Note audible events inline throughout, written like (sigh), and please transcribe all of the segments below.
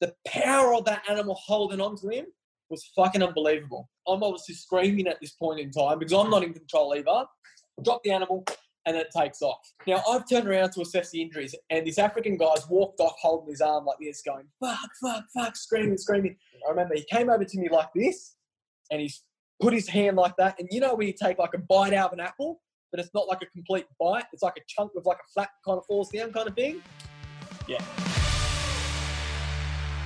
The power of that animal holding on to him was fucking unbelievable. I'm obviously screaming at this point in time because I'm not in control either. Drop the animal, and it takes off. Now, I've turned around to assess the injuries, and this African guy's walked off holding his arm like this, going, fuck, fuck, fuck, screaming, screaming. I remember he came over to me like this, and he's put his hand like that. And you know when you take like a bite out of an apple, but it's not like a complete bite, it's like a chunk with like a flat kind of falls down kind of thing? Yeah.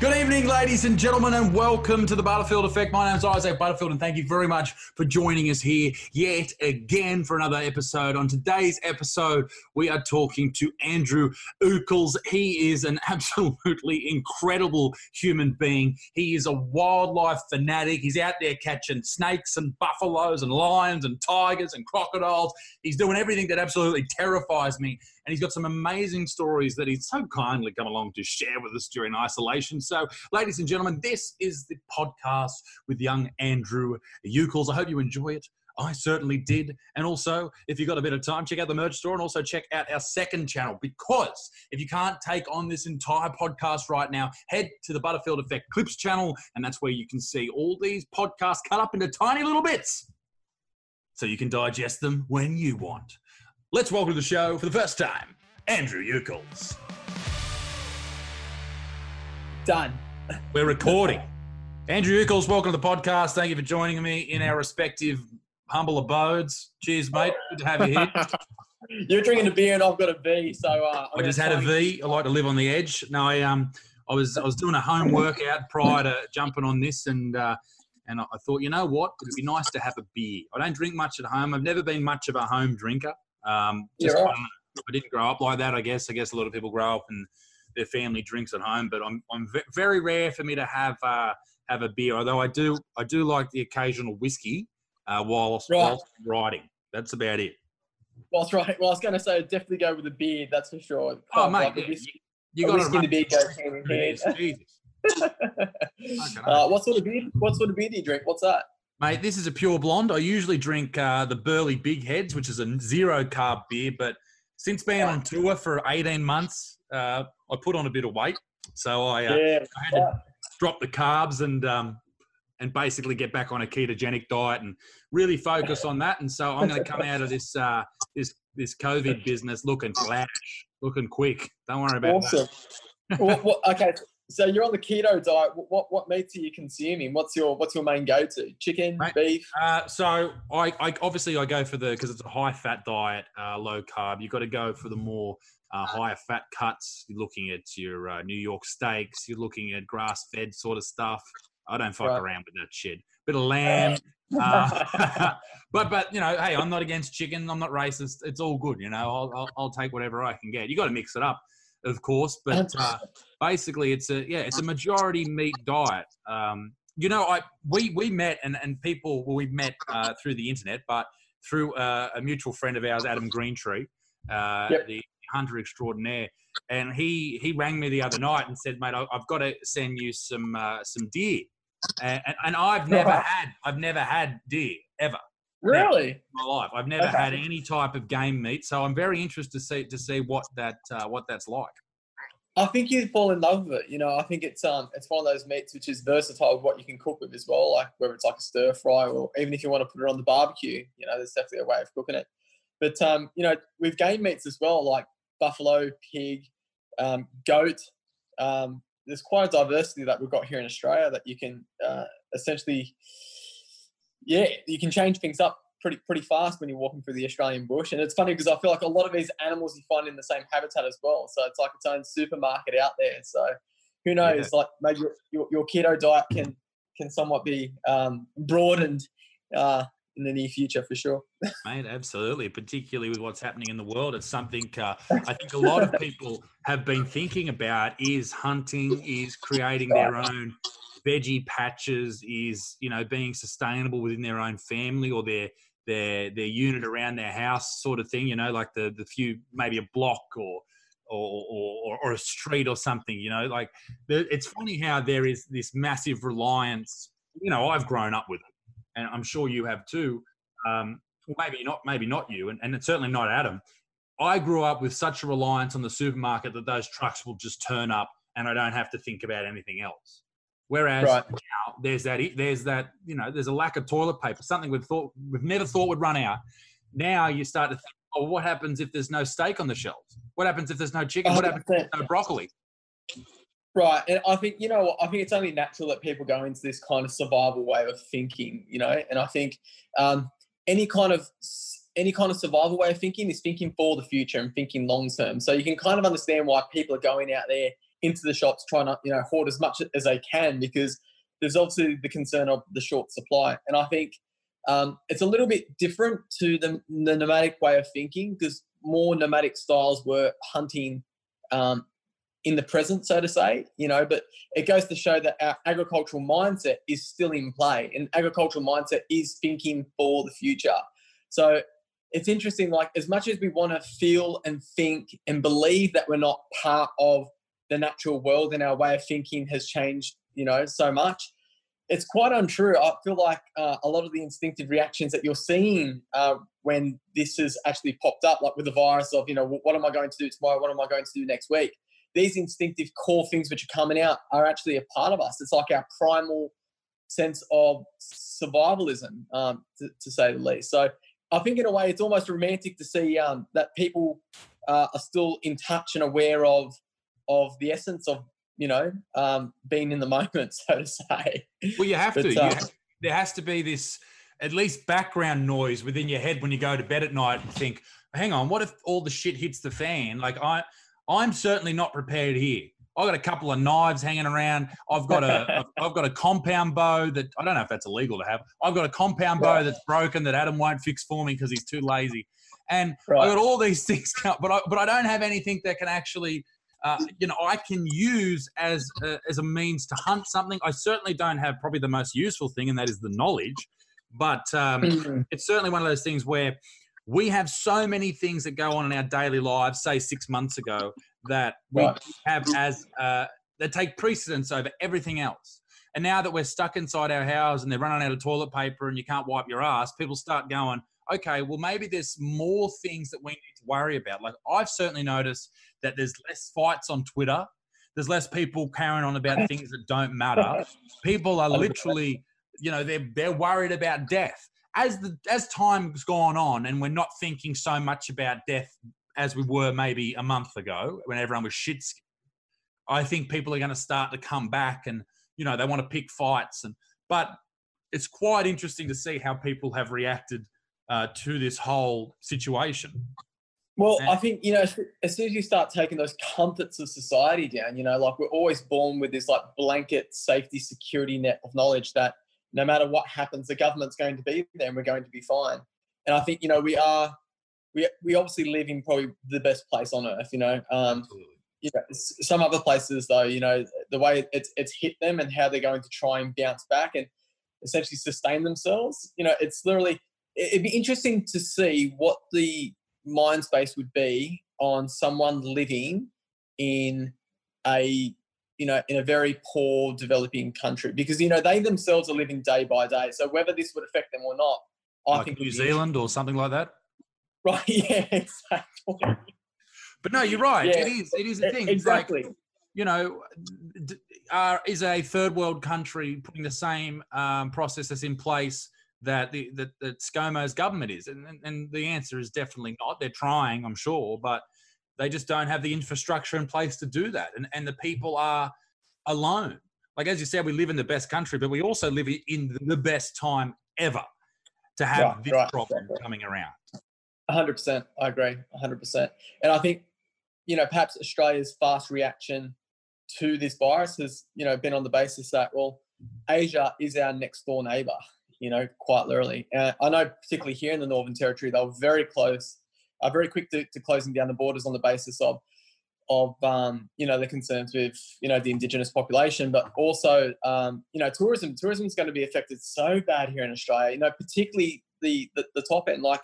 Good evening, ladies and gentlemen, and welcome to the Butterfield Effect. My name is Isaac Butterfield, and thank you very much for joining us here yet again for another episode. On today's episode, we are talking to Andrew Ucles. He is an (laughs) absolutely incredible human being. He is a wildlife fanatic. He's out there catching snakes and buffaloes and lions and tigers and crocodiles. He's doing everything that absolutely terrifies me and he's got some amazing stories that he's so kindly come along to share with us during isolation. So, ladies and gentlemen, this is the podcast with young Andrew Ucles. I hope you enjoy it. I certainly did. And also, if you've got a bit of time, check out the merch store and also check out our second channel because if you can't take on this entire podcast right now, head to the Butterfield Effect Clips channel and that's where you can see all these podcasts cut up into tiny little bits so you can digest them when you want. Let's welcome to the show for the first time, Andrew Ucles. Done. We're recording. Andrew Ucles, welcome to the podcast. Thank you for joining me in our respective humble abodes. Cheers, mate. Good to have you here. (laughs) You're drinking a beer and I've got a V, so uh, I just had a V. I like to live on the edge. No, I um, I was I was doing a home workout prior to jumping on this, and uh, and I thought, you know what, it'd be nice to have a beer. I don't drink much at home. I've never been much of a home drinker. Um, just, right. I, didn't grow up like that. I guess. I guess a lot of people grow up and their family drinks at home, but I'm, I'm very rare for me to have uh, have a beer. Although I do I do like the occasional whiskey uh, whilst, right. whilst riding. That's about it. Whilst right. Well, I was going to say definitely go with a beer. That's for sure. Oh, mate, yeah, whiskey, you, you got to the beer go hand in hand. (laughs) Jesus. uh, what sort of beer? What sort of beer do you drink? What's that? Mate, this is a pure blonde. I usually drink uh, the Burleigh Big Heads, which is a zero carb beer. But since being on tour for 18 months, uh, I put on a bit of weight. So I, uh, yeah. I had to drop the carbs and um, and basically get back on a ketogenic diet and really focus on that. And so I'm going to come out of this uh, this this COVID business looking flash, looking quick. Don't worry about awesome. that. well, okay, so you're on the keto diet. What what meats are you consuming? What's your what's your main go to? Chicken, Mate, beef? Uh, so I, I, obviously I go for the because it's a high fat diet, uh, low carb. You've got to go for the more uh, higher fat cuts. You're looking at your uh, New York steaks. You're looking at grass fed sort of stuff. I don't fuck right. around with that shit. Bit of lamb. (laughs) Uh, (laughs) but but you know, hey, I'm not against chicken. I'm not racist. It's all good. You know, I'll I'll, I'll take whatever I can get. You got to mix it up of course, but uh, basically it's a yeah, it's a majority meat diet. Um, you know, I we we met and and people well, we met uh, through the internet, but through uh, a mutual friend of ours, Adam Greentree, uh, yep. the hunter extraordinaire, and he he rang me the other night and said, "Mate, I've got to send you some uh, some deer," and, and I've never had I've never had deer ever. Really? my life. I've never okay. had any type of game meat, so I'm very interested to see to see what that uh, what that's like. I think you'd fall in love with it. You know, I think it's um it's one of those meats which is versatile with what you can cook with as well. Like whether it's like a stir fry or even if you want to put it on the barbecue, you know, there's definitely a way of cooking it. But um, you know, with game meats as well, like buffalo, pig, um, goat, um, there's quite a diversity that we've got here in Australia that you can uh, essentially yeah, you can change things up pretty pretty fast when you're walking through the Australian bush. And it's funny because I feel like a lot of these animals you find in the same habitat as well. So it's like its own supermarket out there. So who knows? Yeah. Like maybe your, your, your, keto diet can can somewhat be um, broadened uh, in the near future for sure. (laughs) Mate, absolutely. Particularly with what's happening in the world, it's something uh, I think a lot of (laughs) people have been thinking about. Is hunting, is creating their own veggie patches, is you know being sustainable within their own family or their their their unit around their house, sort of thing. You know, like the the few maybe a block or or, or, or a street or something, you know, like it's funny how there is this massive reliance. You know, I've grown up with it and I'm sure you have too. Um, well, maybe not, maybe not you, and, and certainly not Adam. I grew up with such a reliance on the supermarket that those trucks will just turn up and I don't have to think about anything else. Whereas right. now there's that there's that you know there's a lack of toilet paper, something we've thought we've never thought would run out. Now you start to think, oh, what happens if there's no steak on the shelves? What happens if there's no chicken? What happens if there's no broccoli? Right, and I think you know I think it's only natural that people go into this kind of survival way of thinking, you know, and I think um, any kind of any kind of survival way of thinking is thinking for the future and thinking long term. So you can kind of understand why people are going out there into the shops trying to you know hoard as much as they can because there's obviously the concern of the short supply, and I think um, it's a little bit different to the, the nomadic way of thinking because more nomadic styles were hunting um, in the present, so to say, you know, but it goes to show that our agricultural mindset is still in play and agricultural mindset is thinking for the future. So it's interesting, like as much as we want to feel and think and believe that we're not part of the natural world and our way of thinking has changed, you know, so much, it's quite untrue. I feel like uh, a lot of the instinctive reactions that you're seeing uh, when this has actually popped up, like with the virus of, you know, what am I going to do tomorrow? What am I going to do next week? these instinctive core things which are coming out are actually a part of us. It's like our primal sense of survivalism, um, to, to, say the least. So I think in a way it's almost romantic to see um, that people uh, are still in touch and aware of of the essence of you know um, being in the (laughs) moment, so to say. Well, you have but, to. Uh, you have, there has to be this at least background noise within your head when you go to bed at night and think, hang on, what if all the shit hits the fan? Like I I'm certainly not prepared here. I've got a couple of knives hanging around. I've got a (laughs) I've got a compound bow that I don't know if that's illegal to have. I've got a compound bow that's broken that Adam won't fix for me because he's too lazy. And right. I've got all these (laughs) things, but I, but I don't have anything that can actually, uh, you know, I can use as a, as a means to hunt something. I certainly don't have probably the most useful thing, and that is the knowledge. But um, mm-hmm. it's certainly one of those things where we have so many things that go on in our daily lives, say six months ago, that we right. have as uh, that take precedence over everything else. And now that we're stuck inside our house and they're running out of toilet paper and you can't wipe your ass, people start going, okay, well, maybe there's more things that we need to worry about. Like, I've certainly noticed that there's less fights on Twitter, there's less people carrying on about (laughs) things that don't matter. People are literally, you know, they're, they're worried about death as the as time's gone on and we're not thinking so much about death as we were maybe a month ago when everyone was shit I think people are going to start to come back and you know they want to pick fights and but it's quite interesting to see how people have reacted uh, to this whole situation. Well, and, I think you know as soon as you start taking those comforts of society down, you know, like we're always born with this like blanket safety security net of knowledge that no matter what happens, the government's going to be there and we're going to be fine. And I think, you know, we are, we, we obviously live in probably the best place on earth, you know. Um, you know, some other places though, you know, the way it's, it's hit them and how they're going to try and bounce back and essentially sustain themselves, you know, it's literally, it'd be interesting to see what the mind space would be on someone living in a you know, in a very poor developing country because, you know, they themselves are living day by day. So whether this would affect them or not, I like think New Zealand or something like that. (laughs) Right. Yeah, exactly. But no, you're right. Yeah. It is. It is a thing. Exactly. Like, you know, uh, is a third world country putting the same um, processes in place that the that, that ScoMo's government is? And, and the answer is definitely not. They're trying, I'm sure, but they just don't have the infrastructure in place to do that. And, and the people are alone. Like, as you said, we live in the best country, but we also live in the best time ever to have right, this right, problem right. coming around. 100%. I agree. 100%. And I think, you know, perhaps Australia's fast reaction to this virus has, you know, been on the basis that, well, Asia is our next door neighbor. You know, quite literally. Uh, I know, particularly here in the Northern Territory, they were very close, uh, very quick to, to closing down the borders on the basis of of um, you know the concerns with you know the indigenous population, but also um, you know tourism. Tourism is going to be affected so bad here in Australia. You know, particularly the, the the, top end. Like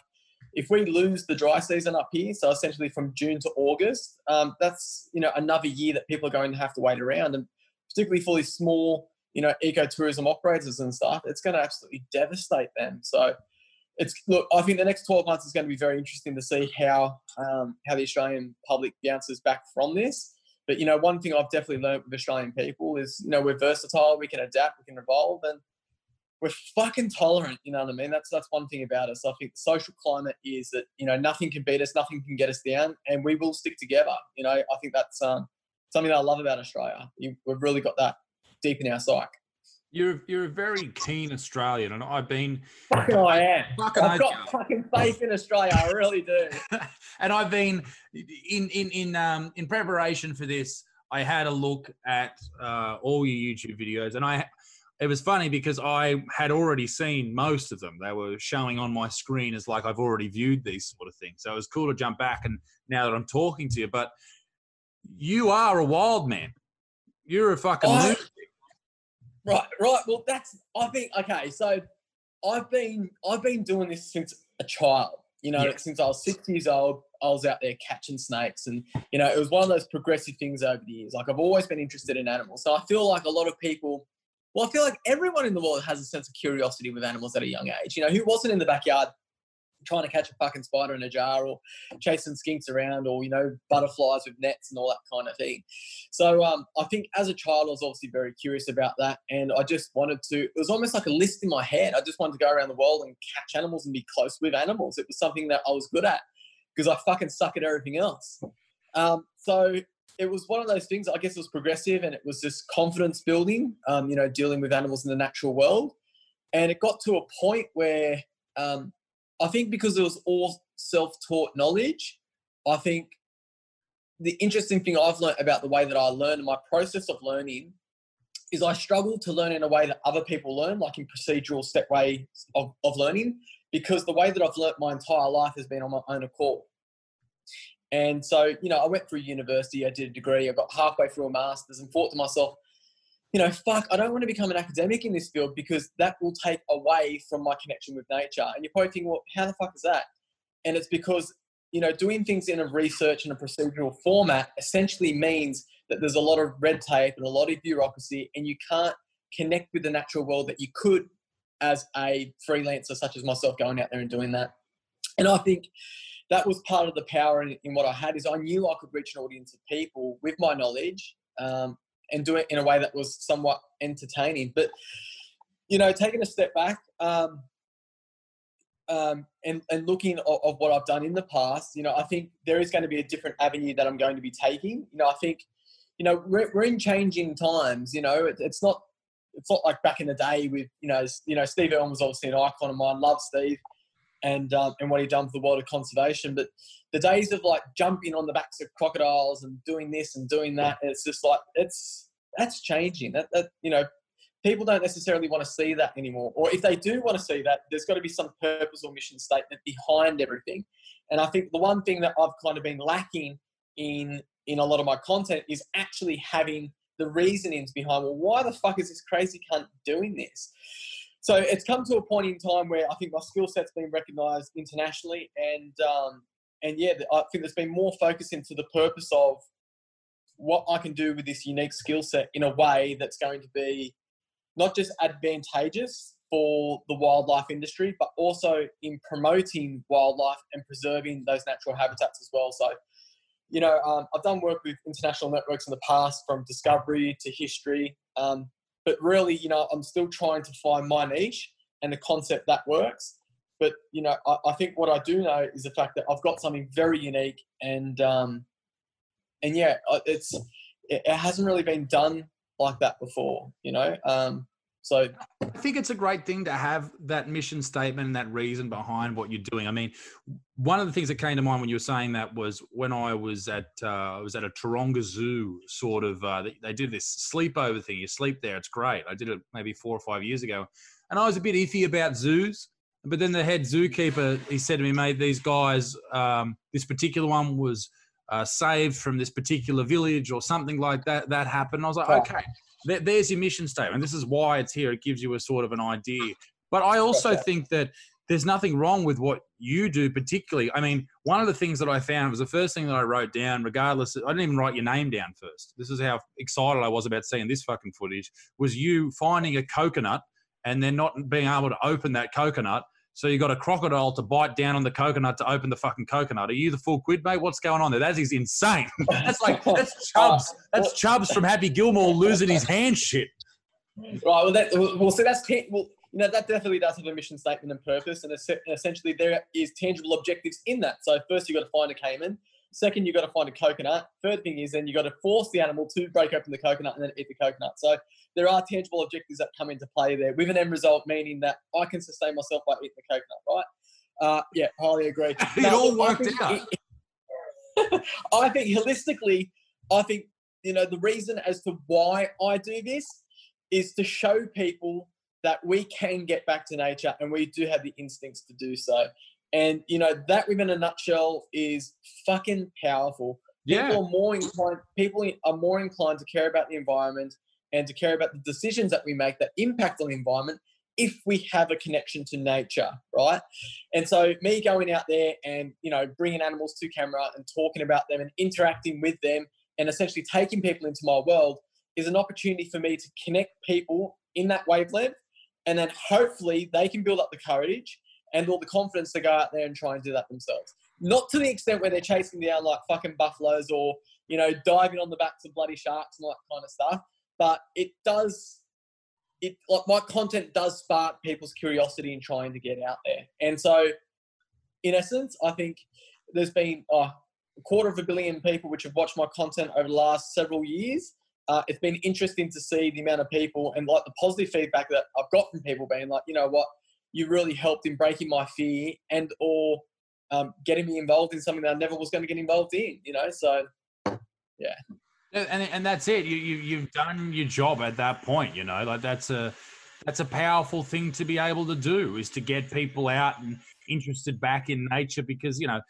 if we lose the dry season up here, so essentially from June to August, um, that's you know another year that people are going to have to wait around, and particularly for these small you know ecotourism operators and stuff, it's going to absolutely devastate them. So it's look. I think the next 12 months is going to be very interesting to see how um, how the Australian public bounces back from this. But you know, one thing I've definitely learned with Australian people is you know we're versatile, we can adapt, we can evolve, and we're fucking tolerant. You know what I mean? That's that's one thing about us. I think the social climate is that you know nothing can beat us, nothing can get us down, and we will stick together. You know, I think that's um, something that I love about Australia. we've really got that deep in our psyche. You're you're a very keen Australian, and I've been. Fucking I am. Fucking I've got fucking faith in Australia. I really do. (laughs) and I've been in in in um in preparation for this. I had a look at uh, all your YouTube videos, and I it was funny because I had already seen most of them. They were showing on my screen as like I've already viewed these sort of things. So it was cool to jump back and now that I'm talking to you, but you are a wild man. You're a fucking I, Right, right. Well, that's I think okay. So I've been I've been doing this since a child. You know, since I was six years old, I was out there catching snakes, and you know, it was one of those progressive things over the years. Like I've always been interested in animals, so I feel like a lot of people. Well, I feel like everyone in the world has a sense of curiosity with animals at a young age. You know, who wasn't in the backyard trying to catch a fucking spider in a jar or chasing skinks around or you know butterflies with nets and all that kind of thing. So um, i think as a child i was obviously very curious about that and i just wanted to it was almost like a list in my head. I just wanted to go around the world and catch animals and be close with animals. It was something that i was good at because i fucking suck at everything else. Um, so it was one of those things i guess it was progressive and it was just confidence building um, you know dealing with animals in the natural world. And it got to a point where um, I think because it was all self taught knowledge, I think the interesting thing I've learned about the way that I learn and my process of learning is I struggle to learn in a way that other people learn, like in procedural step ways of, of learning, because the way that I've learnt my entire life has been on my own accord. And so, you know, I went through university, I did a degree, I got halfway through a master's and thought to myself, you know, fuck, I don't want to become an academic in this field because that will take away from my connection with nature. And you're probably thinking, well, how the fuck is that? And it's because, you know, doing things in a research and a procedural format essentially means that there's a lot of red tape and a lot of bureaucracy, and you can't connect with the natural world that you could as a freelancer such as myself going out there and doing that. And I think that was part of the power in, in what I had is I knew I could reach an audience of people with my knowledge um, and do it in a way that was somewhat entertaining. But you know, taking a step back um, um, and and looking of, of, what I've done in the past, you know, I think there is going to be a different avenue that I'm going to be taking. You know, I think you know we're, we're in changing times. You know, it, it's not it's not like back in the day with you know you know Steve Irwin was obviously an icon of mine. Love Steve and um, and what he done for the world of conservation. But the days of like jumping on the backs of crocodiles and doing this and doing that, it's just like it's that's changing. That, that you know, people don't necessarily want to see that anymore. Or if they do want to see that, there's got to be some purpose or mission statement behind everything. And I think the one thing that I've kind of been lacking in in a lot of my content is actually having the reasonings behind well why the fuck is this crazy cunt doing this so it's come to a point in time where I think my skill set's been recognised internationally, and um, and yeah, I think there's been more focus into the purpose of what I can do with this unique skill set in a way that's going to be not just advantageous for the wildlife industry, but also in promoting wildlife and preserving those natural habitats as well. So, you know, um, I've done work with international networks in the past, from discovery to history. Um, but really, you know, I'm still trying to find my niche and the concept that works. But you know, I, I think what I do know is the fact that I've got something very unique, and um, and yeah, it's it, it hasn't really been done like that before. You know, um, so I think it's a great thing to have that mission statement and that reason behind what you're doing. I mean, one of the things that came to mind when you were saying that was when I was at uh, I was at a Taronga Zoo sort of uh, they, they, did this sleepover thing. You sleep there, it's great. I did it maybe four or five years ago. and I was a bit iffy about zoos. But then the head zookeeper, he said to me, mate, these guys, um, this particular one was uh, saved from this particular village or something like that. That happened. I was like, Oh. okay, there, there's your mission statement. This is why it's here. It gives you a sort of an idea. But I also Gotcha. think that there's nothing wrong with what you do, particularly. I mean, one of the things that I found was the first thing that I wrote down, regardless, I didn't even write your name down first. This is how excited I was about seeing this fucking footage, was you finding a coconut and then not being able to open that coconut. So you got a crocodile to bite down on the coconut to open the fucking coconut. Are you the full quid, mate? What's going on there? That is insane. (laughs) That's like that's (laughs) Chubbs. That's Chubbs from Happy Gilmore losing his hand shit. Right. Well, that well, so that's ta- well, you know, that definitely does have a mission statement and purpose, and es- essentially there is tangible objectives in that. So first, you got to find a caiman. Second, you've got to find a coconut. Third thing is then you've got to force the animal to break open the coconut and then eat the coconut. So there are tangible objectives that come into play there, with an end result meaning that I can sustain myself by eating the coconut. Right? Uh, yeah, highly agree. (laughs) It Now, all I worked think out. it- (laughs) I think holistically, I think you know the reason as to why I do this is to show people that we can get back to nature and we do have the instincts to do so. And you know that within a nutshell is fucking powerful. Yeah. People are more inclined. People are more inclined to care about the environment and to care about the decisions that we make that impact on the environment if we have a connection to nature, right? And so me going out there and you know bringing animals to camera and talking about them and interacting with them and essentially taking people into my world is an opportunity for me to connect people in that wavelength and then hopefully they can build up the courage and all the confidence to go out there and try and do that themselves. Not to the extent where they're chasing down like fucking buffaloes or you know diving on the backs of bloody sharks and all that kind of stuff, but it does it like my content does spark people's curiosity in trying to get out there. And so in essence, I think there's been uh, a quarter of a billion people which have watched my content over the last several years. Uh, it's been interesting to see the amount of people and like the positive feedback that I've got from people being like, you know what, you really helped in breaking my fear and or um, getting me involved in something that I never was going to get involved in. You know, so Yeah, and and that's it. You you you've done your job at that point. You know, like that's a that's a powerful thing to be able to do is to get people out and interested back in nature because you know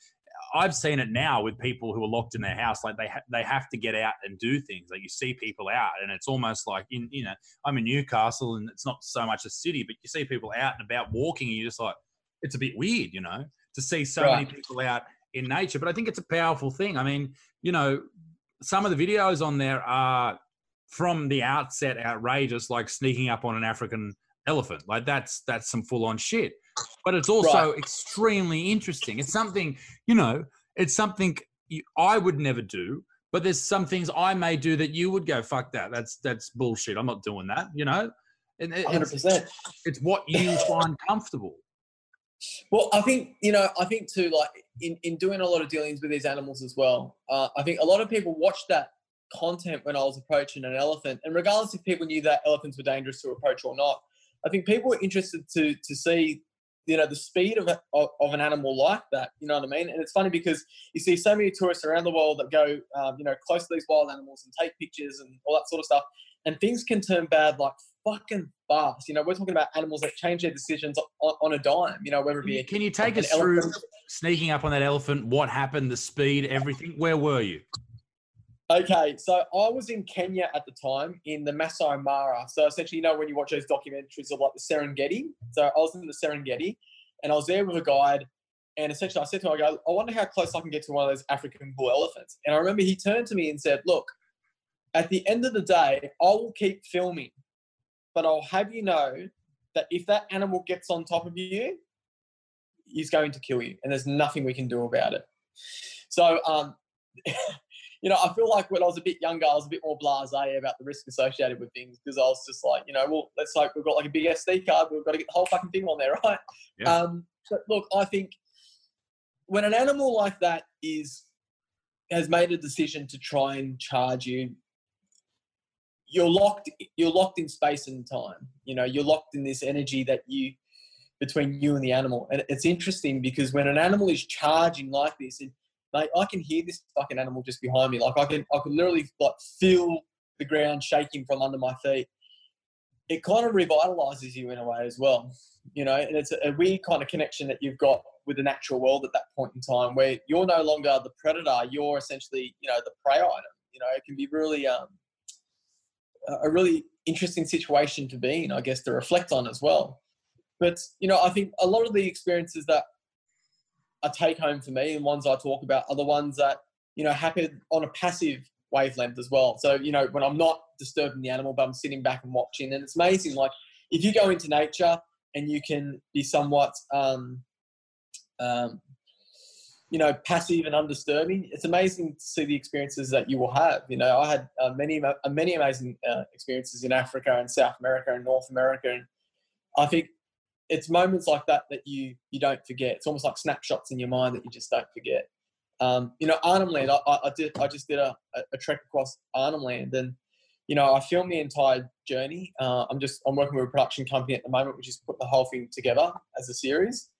I've seen it now with people who are locked in their house. Like they ha- they have to get out and do things. Like you see people out, and it's almost like in you know I'm in Newcastle, and it's not so much a city, but you see people out and about walking, and you're just like it's a bit weird, you know, to see so many people out in nature. But I think it's a powerful thing. I mean, you know, some of the videos on there are from the outset outrageous, like sneaking up on an African elephant. Like that's that's some full on shit. But it's also extremely interesting. It's something, you know, it's something I would never do. But there's some things I may do that you would go, fuck that. That's that's bullshit. I'm not doing that. You know, and it- it's, it's what you find comfortable. Well, I think you know. I think too, like in, in doing a lot of dealings with these animals as well. Uh, I think a lot of people watched that content when I was approaching an elephant, and regardless if people knew that elephants were dangerous to approach or not, I think people were interested to to see, you know, the speed of, a, of of an animal like that. You know what I mean? And it's funny because you see so many tourists around the world that go, um, you know, close to these wild animals and take pictures and all that sort of stuff, and things can turn bad like fucking fast. You know, we're talking about animals that change their decisions on, on a dime. You know, whether it Can be you, can you take us through elephant. sneaking up on that elephant? What happened? The speed, everything. Where were you? Okay, so I was in Kenya at the time in the Masai Mara. So essentially, you know, when you watch those documentaries of like the Serengeti. So I was in the Serengeti and I was there with a guide. And essentially, I said to him, I go, I wonder how close I can get to one of those African bull elephants. And I remember he turned to me and said, Look, at the end of the day, I will keep filming, but I'll have you know that if that animal gets on top of you, he's going to kill you. And there's nothing we can do about it. So, um, (laughs) you know, I feel like when I was a bit younger, I was a bit more blasé about the risk associated with things because I was just like, you know, well, let's hope we've got like a big SD card, we've got to get the whole fucking thing on there, (laughs) right? Yeah. Um, but look, I think when an animal like that is has made a decision to try and charge you, you're locked. You're locked in space and time. You know, you're locked in this energy that you between you and the animal. And it's interesting because when an animal is charging like this, and like I can hear this fucking animal just behind me. Like I can, I could literally like feel the ground shaking from under my feet. it kind of revitalizes you in a way as well. You know, and it's a, a weird kind of connection that you've got with the natural world at that point in time where you're no longer the predator, you're essentially, you know, the prey item. You know, it can be really um, a really interesting situation to be in, I guess, to reflect on as well. But, you know, I think a lot of the experiences that I take home for me and ones I talk about are the ones that, you know, happen on a passive wavelength as well. So, you know, when I'm not disturbing the animal, but I'm sitting back and watching, and it's amazing. Like, if you go into nature and you can be somewhat, um, um, you know, passive and undisturbing, it's amazing to see the experiences that you will have. You know, I had uh, many, uh, many amazing uh, experiences in Africa and South America and North America, and I think it's moments like that that you you don't forget. It's almost like snapshots in your mind that you just don't forget. Um, you know, Arnhem Land. I, I, did. I just did a, a, trek across Arnhem Land, and you know, I filmed the entire journey. Uh, I'm just I'm working with a production company at the moment, which is put the whole thing together as a series.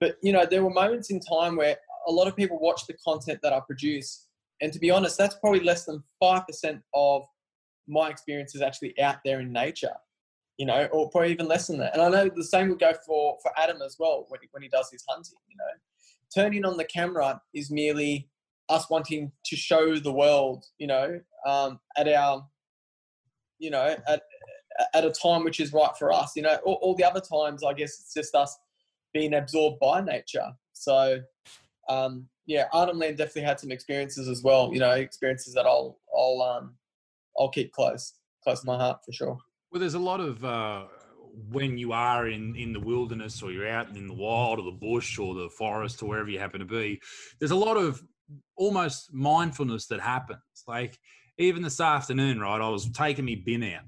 But you know, there were moments in time where a lot of people watch the content that I produce, and to be honest, that's probably less than five percent of my experiences actually out there in nature. You know, or probably even less than that. And I know the same would go for for Adam as well when he, when he does his hunting. You know, turning on the camera is merely us wanting to show the world. You know, um, at our you know at at a time which is right for us. You know, all, all the other times, I guess it's just us being absorbed by nature. So um, yeah, Arnhem Land definitely had some experiences as well. You know, experiences that I'll I'll um, I'll keep close close to my heart for sure. Well, there's a lot of uh, when you are in in the wilderness or you're out in the wild or the bush or the forest or wherever you happen to be. There's a lot of almost mindfulness that happens. Like even this afternoon, right? I was taking me bin out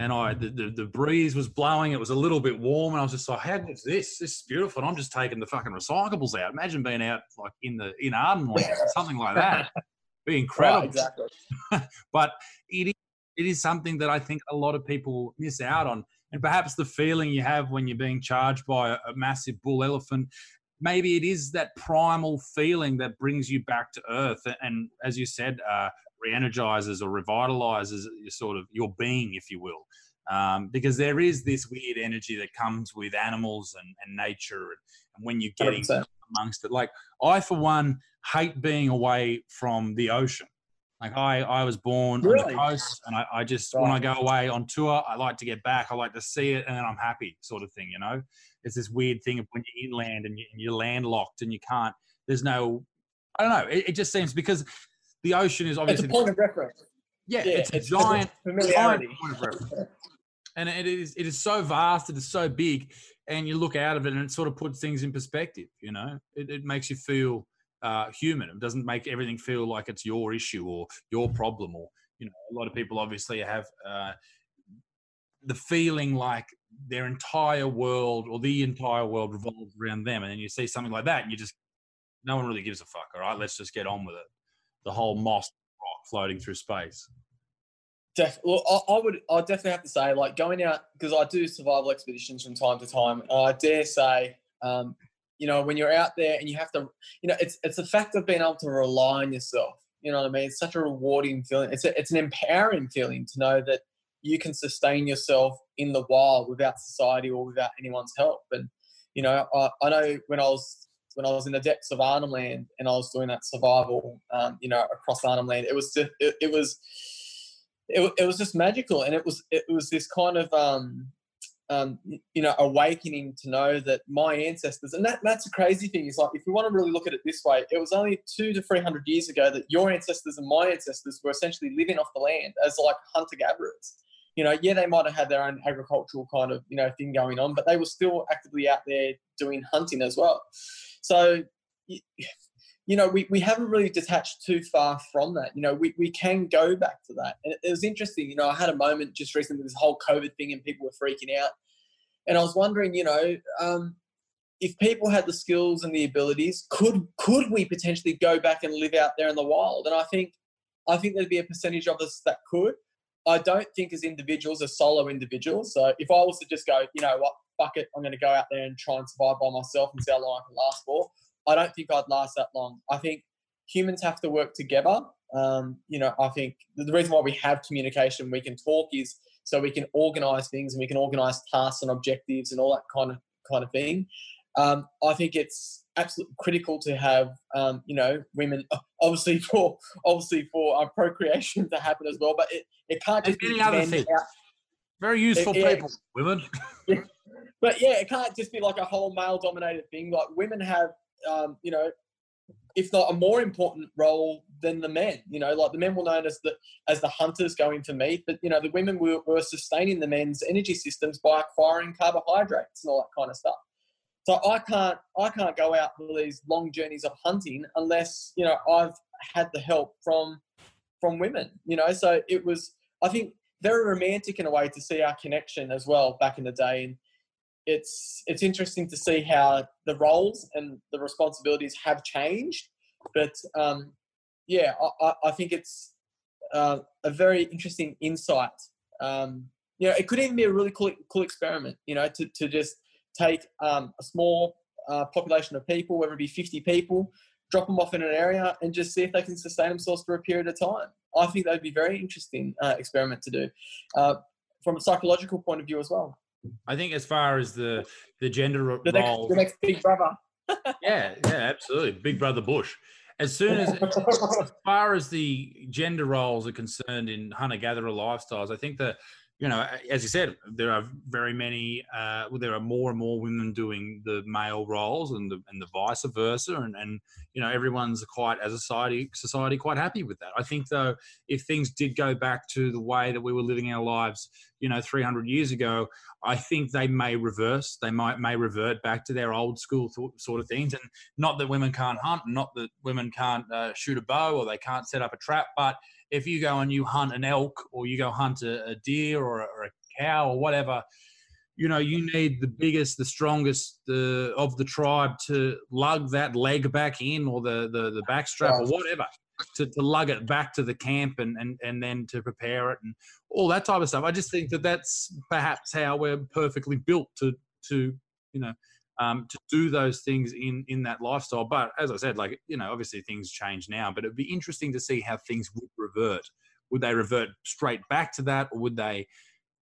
and I the, the, the, breeze was blowing. It was a little bit warm, and I was just like, "How good this? This is beautiful." And I'm just taking the fucking recyclables out. Imagine being out like in the in Arden or something like that. (laughs) Be incredible. Right, exactly. (laughs) but it is, it is something that I think a lot of people miss out on, and perhaps the feeling you have when you're being charged by a, a massive bull elephant. Maybe it is that primal feeling that brings you back to earth, and as you said, uh, re-energizes or revitalizes your sort of your being, if you will. Um, because there is this weird energy that comes with animals and, and nature, and when you're getting 100%. amongst it. Like I, for one, hate being away from the ocean. Like I, I was born really? on the coast, and I, I just right. when I go away on tour, I like to get back. I like to see it, and then I'm happy, sort of thing. You know, it's this weird thing of when you're inland and you're landlocked and you can't. There's no, I don't know. It, it just seems because the ocean is obviously it's a point of reference. Yeah, yeah it's, it's, a giant, giant point of reference. (laughs) and it is it is so vast, it is so big, and you look out of it and it sort of puts things in perspective. You know, it, it makes you feel uh, human. It doesn't make everything feel like it's your issue or your problem. Or you know, a lot of people obviously have uh, the feeling like their entire world or the entire world revolves around them, and then you see something like that, and you just no one really gives a fuck. All right, let's just get on with it the whole moss rock floating through space. Def- well, I, I, would. I definitely have to say, like going out because I do survival expeditions from time to time. I dare say, um, you know, when you're out there and you have to, you know, it's it's the fact of being able to rely on yourself. You know what I mean? It's such a rewarding feeling. It's a, it's an empowering feeling to know that you can sustain yourself in the wild without society or without anyone's help. And you know, I, I know when I was when I was in the depths of Arnhem Land and I was doing that survival, um, you know, across Arnhem Land. It was just, it, it was it, it was just magical, and it was it was this kind of um, um, you know awakening to know that my ancestors, and that that's a crazy thing. Is like if you want to really look at it this way, it was only two to three hundred years ago that your ancestors and my ancestors were essentially living off the land as like hunter gatherers you know, yeah, they might have had their own agricultural kind of, you know, thing going on, but they were still actively out there doing hunting as well. So, you know, we, we haven't really detached too far from that. You know, we, we can go back to that. And it was interesting, you know, I had a moment just recently with this whole COVID thing and people were freaking out. And I was wondering, you know, um, if people had the skills and the abilities, could could we potentially go back and live out there in the wild? And I think I think there'd be a percentage of us that could. I don't think as individuals, as solo individuals. So if I was to just go, you know what, fuck it, I'm going to go out there and try and survive by myself and see how long I can last for. I don't think I'd last that long. I think humans have to work together. Um, you know, I think the reason why we have communication, we can talk, is so we can organise things and we can organise tasks and objectives and all that kind of kind of thing. Um, I think it's absolutely critical to have um, you know women (laughs) obviously for obviously for uh, procreation to happen as well, but it, it can't just and be other things. out- Very useful yeah. people, women. (laughs) but yeah, it can't just be like a whole male dominated thing. Like women have, um, you know, if not a more important role than the men. You know, like the men were known as the as the hunters going to meat, but you know, the women were, were sustaining the men's energy systems by acquiring carbohydrates and all that kind of stuff. So I can't I can't go out for these long journeys of hunting unless you know I've had the help from from women. You know, so it was I think very romantic in a way to see our connection as well back in the day and it's it's interesting to see how the roles and the responsibilities have changed but um, yeah I, I- think it's uh, a very interesting insight. Um, you know it could even be a really cool, cool experiment you know to, to just take um, a small uh, population of people whether it be 50 people drop them off in an area and just see if they can sustain themselves for a period of time. I think that would be a very interesting uh, experiment to do uh, from a psychological point of view as well I think as far as the the gender the next, roles, the next big brother. (laughs) yeah, yeah, absolutely, Big Brother Bush. As soon as (laughs) as far as the gender roles are concerned in hunter gatherer lifestyles, I think that you know, as you said, there are very many. Uh, well, there are more and more women doing the male roles, and the and the vice versa, and and you know, everyone's quite as a society society quite happy with that. I think though, if things did go back to the way that we were living our lives, you know, 300 years ago, I think they may reverse. They might may revert back to their old school th- sort of things, and not that women can't hunt, not that women can't uh, shoot a bow or they can't set up a trap, but if you go and you hunt an elk or you go hunt a, a deer or a, or a cow or whatever, you know you need the biggest, the strongest the, of the tribe to lug that leg back in or the the, the back strap or whatever. To, to lug it back to the camp and, and, and then to prepare it and all that type of stuff. I just think that that's perhaps how we're perfectly built to to you know um, to do those things in in that lifestyle. But as I said, like you know, obviously things change now. But it'd be interesting to see how things would revert. Would they revert straight back to that, or would they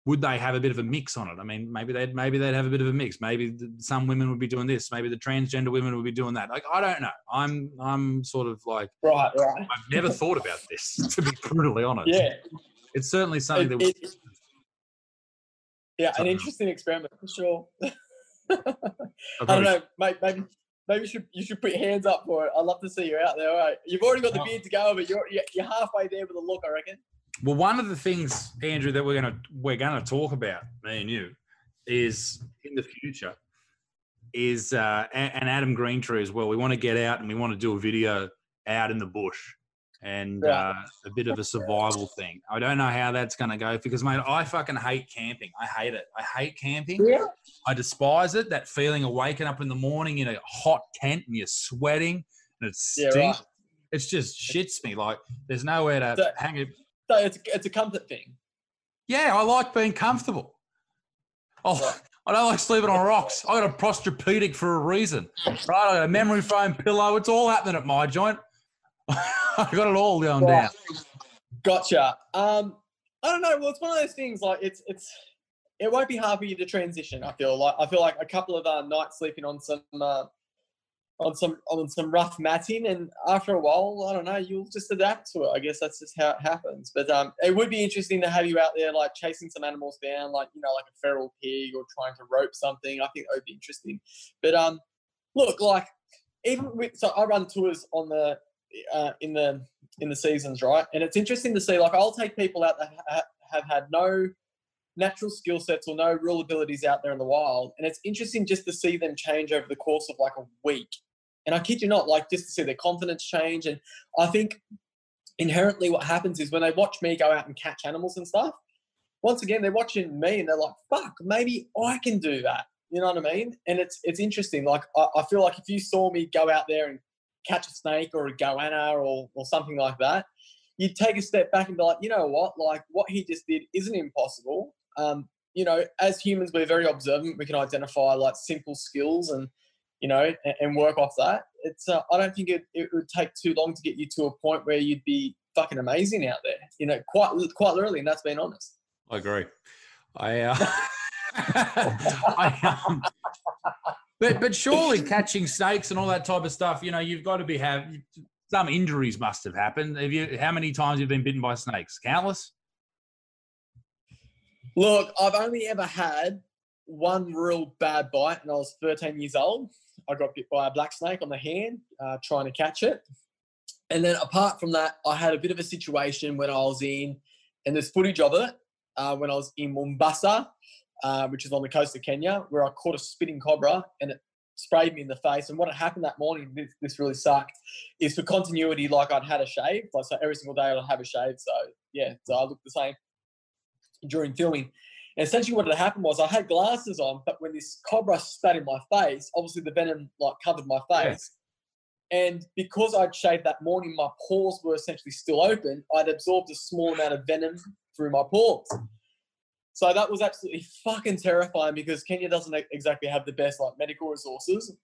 would they have a bit of a mix on it? I mean, maybe they'd maybe they'd have a bit of a mix. Maybe the, some women would be doing this. Maybe the transgender women would be doing that. Like I don't know. I'm I'm sort of like Right, right. I've never thought about this (laughs) to be brutally honest. Yeah. It's certainly something that. It- it- yeah, an interesting experiment for sure. (laughs) I've don't know, mate. Maybe maybe you should you should put your hands up for it. I'd love to see you out there. All right, you've already got the Oh. beard to go, but you're you're halfway there with the look, I reckon. Well, one of the things, Andrew, that we're gonna we're gonna talk about, me and you, is in the future, is uh, a- and Adam Greentree as well. We want to get out and we want to do a video out in the bush and Yeah. uh, a bit of a survival thing. I don't know how that's gonna go because, mate, I fucking hate camping. I hate it. I hate camping. Yeah. I despise it. That feeling of waking up in the morning in a hot tent and you're sweating and it Yeah, stinks. right. It's just shits me. Like there's nowhere to So- hang it. So it's it's a comfort thing. Yeah, I like being comfortable. Oh, Right. (laughs) I don't like sleeping on rocks. I got a Posturepedic for a reason, right? I got a memory foam pillow. It's all happening at my joint. (laughs) I got it all down. Right. Gotcha. Um, I don't know. Well, it's one of those things. Like it's it's it won't be hard for you to transition. I feel like I feel like a couple of uh, nights sleeping on some uh, on some on some rough matting, and after a while, I don't know, you'll just adapt to it. I guess that's just how it happens. But um, it would be interesting to have you out there, like chasing some animals down, like you know, like a feral pig or trying to rope something. I think that would be interesting. But um, look, like even with so I run tours on the uh, in the in the seasons, right? And it's interesting to see. Like, I'll take people out that ha- have had no natural skill sets or no real abilities out there in the wild, and it's interesting just to see them change over the course of like a week. And I kid you not, like just to see their confidence change. And I think inherently what happens is when they watch me go out and catch animals and stuff, once again they're watching me and they're like, "Fuck, maybe I can do that." You know what I mean? And it's it's interesting. Like I, I feel like if you saw me go out there and catch a snake or a goanna or or something like that, you'd take a step back and be like, you know what? Like what he just did isn't impossible. Um, you know, as humans, we're very observant. We can identify like simple skills and you know and, and work off that. It's uh, I don't think it, it would take too long to get you to a point where you'd be fucking amazing out there. You know, quite quite literally, and that's being honest. I agree. I, uh, (laughs) (laughs) I um, but but surely catching snakes and all that type of stuff, you know, you've got to be have some injuries must have happened. Have you? How many times you've you been bitten by snakes? Countless. Look, I've only ever had one real bad bite, and I was 13 years old. I got bit by a black snake on the hand, uh, trying to catch it. And then apart from that, I had a bit of a situation when I was in, and there's footage of it uh, when I was in Mombasa, uh, which is on the coast of Kenya, where I caught a spitting cobra and it sprayed me in the face. And what had happened that morning, this, this really sucked, is for continuity, like I'd had a shave. Like, so every single day I'd have a shave. So yeah, so I looked the same during filming. And essentially what had happened was I had glasses on, but when this cobra spat in my face, obviously the venom like covered my face. Yeah. And because I'd shaved that morning, my pores were essentially still open. I'd absorbed a small amount of venom through my pores. So that was absolutely (laughs) fucking terrifying because Kenya doesn't exactly have the best like medical resources,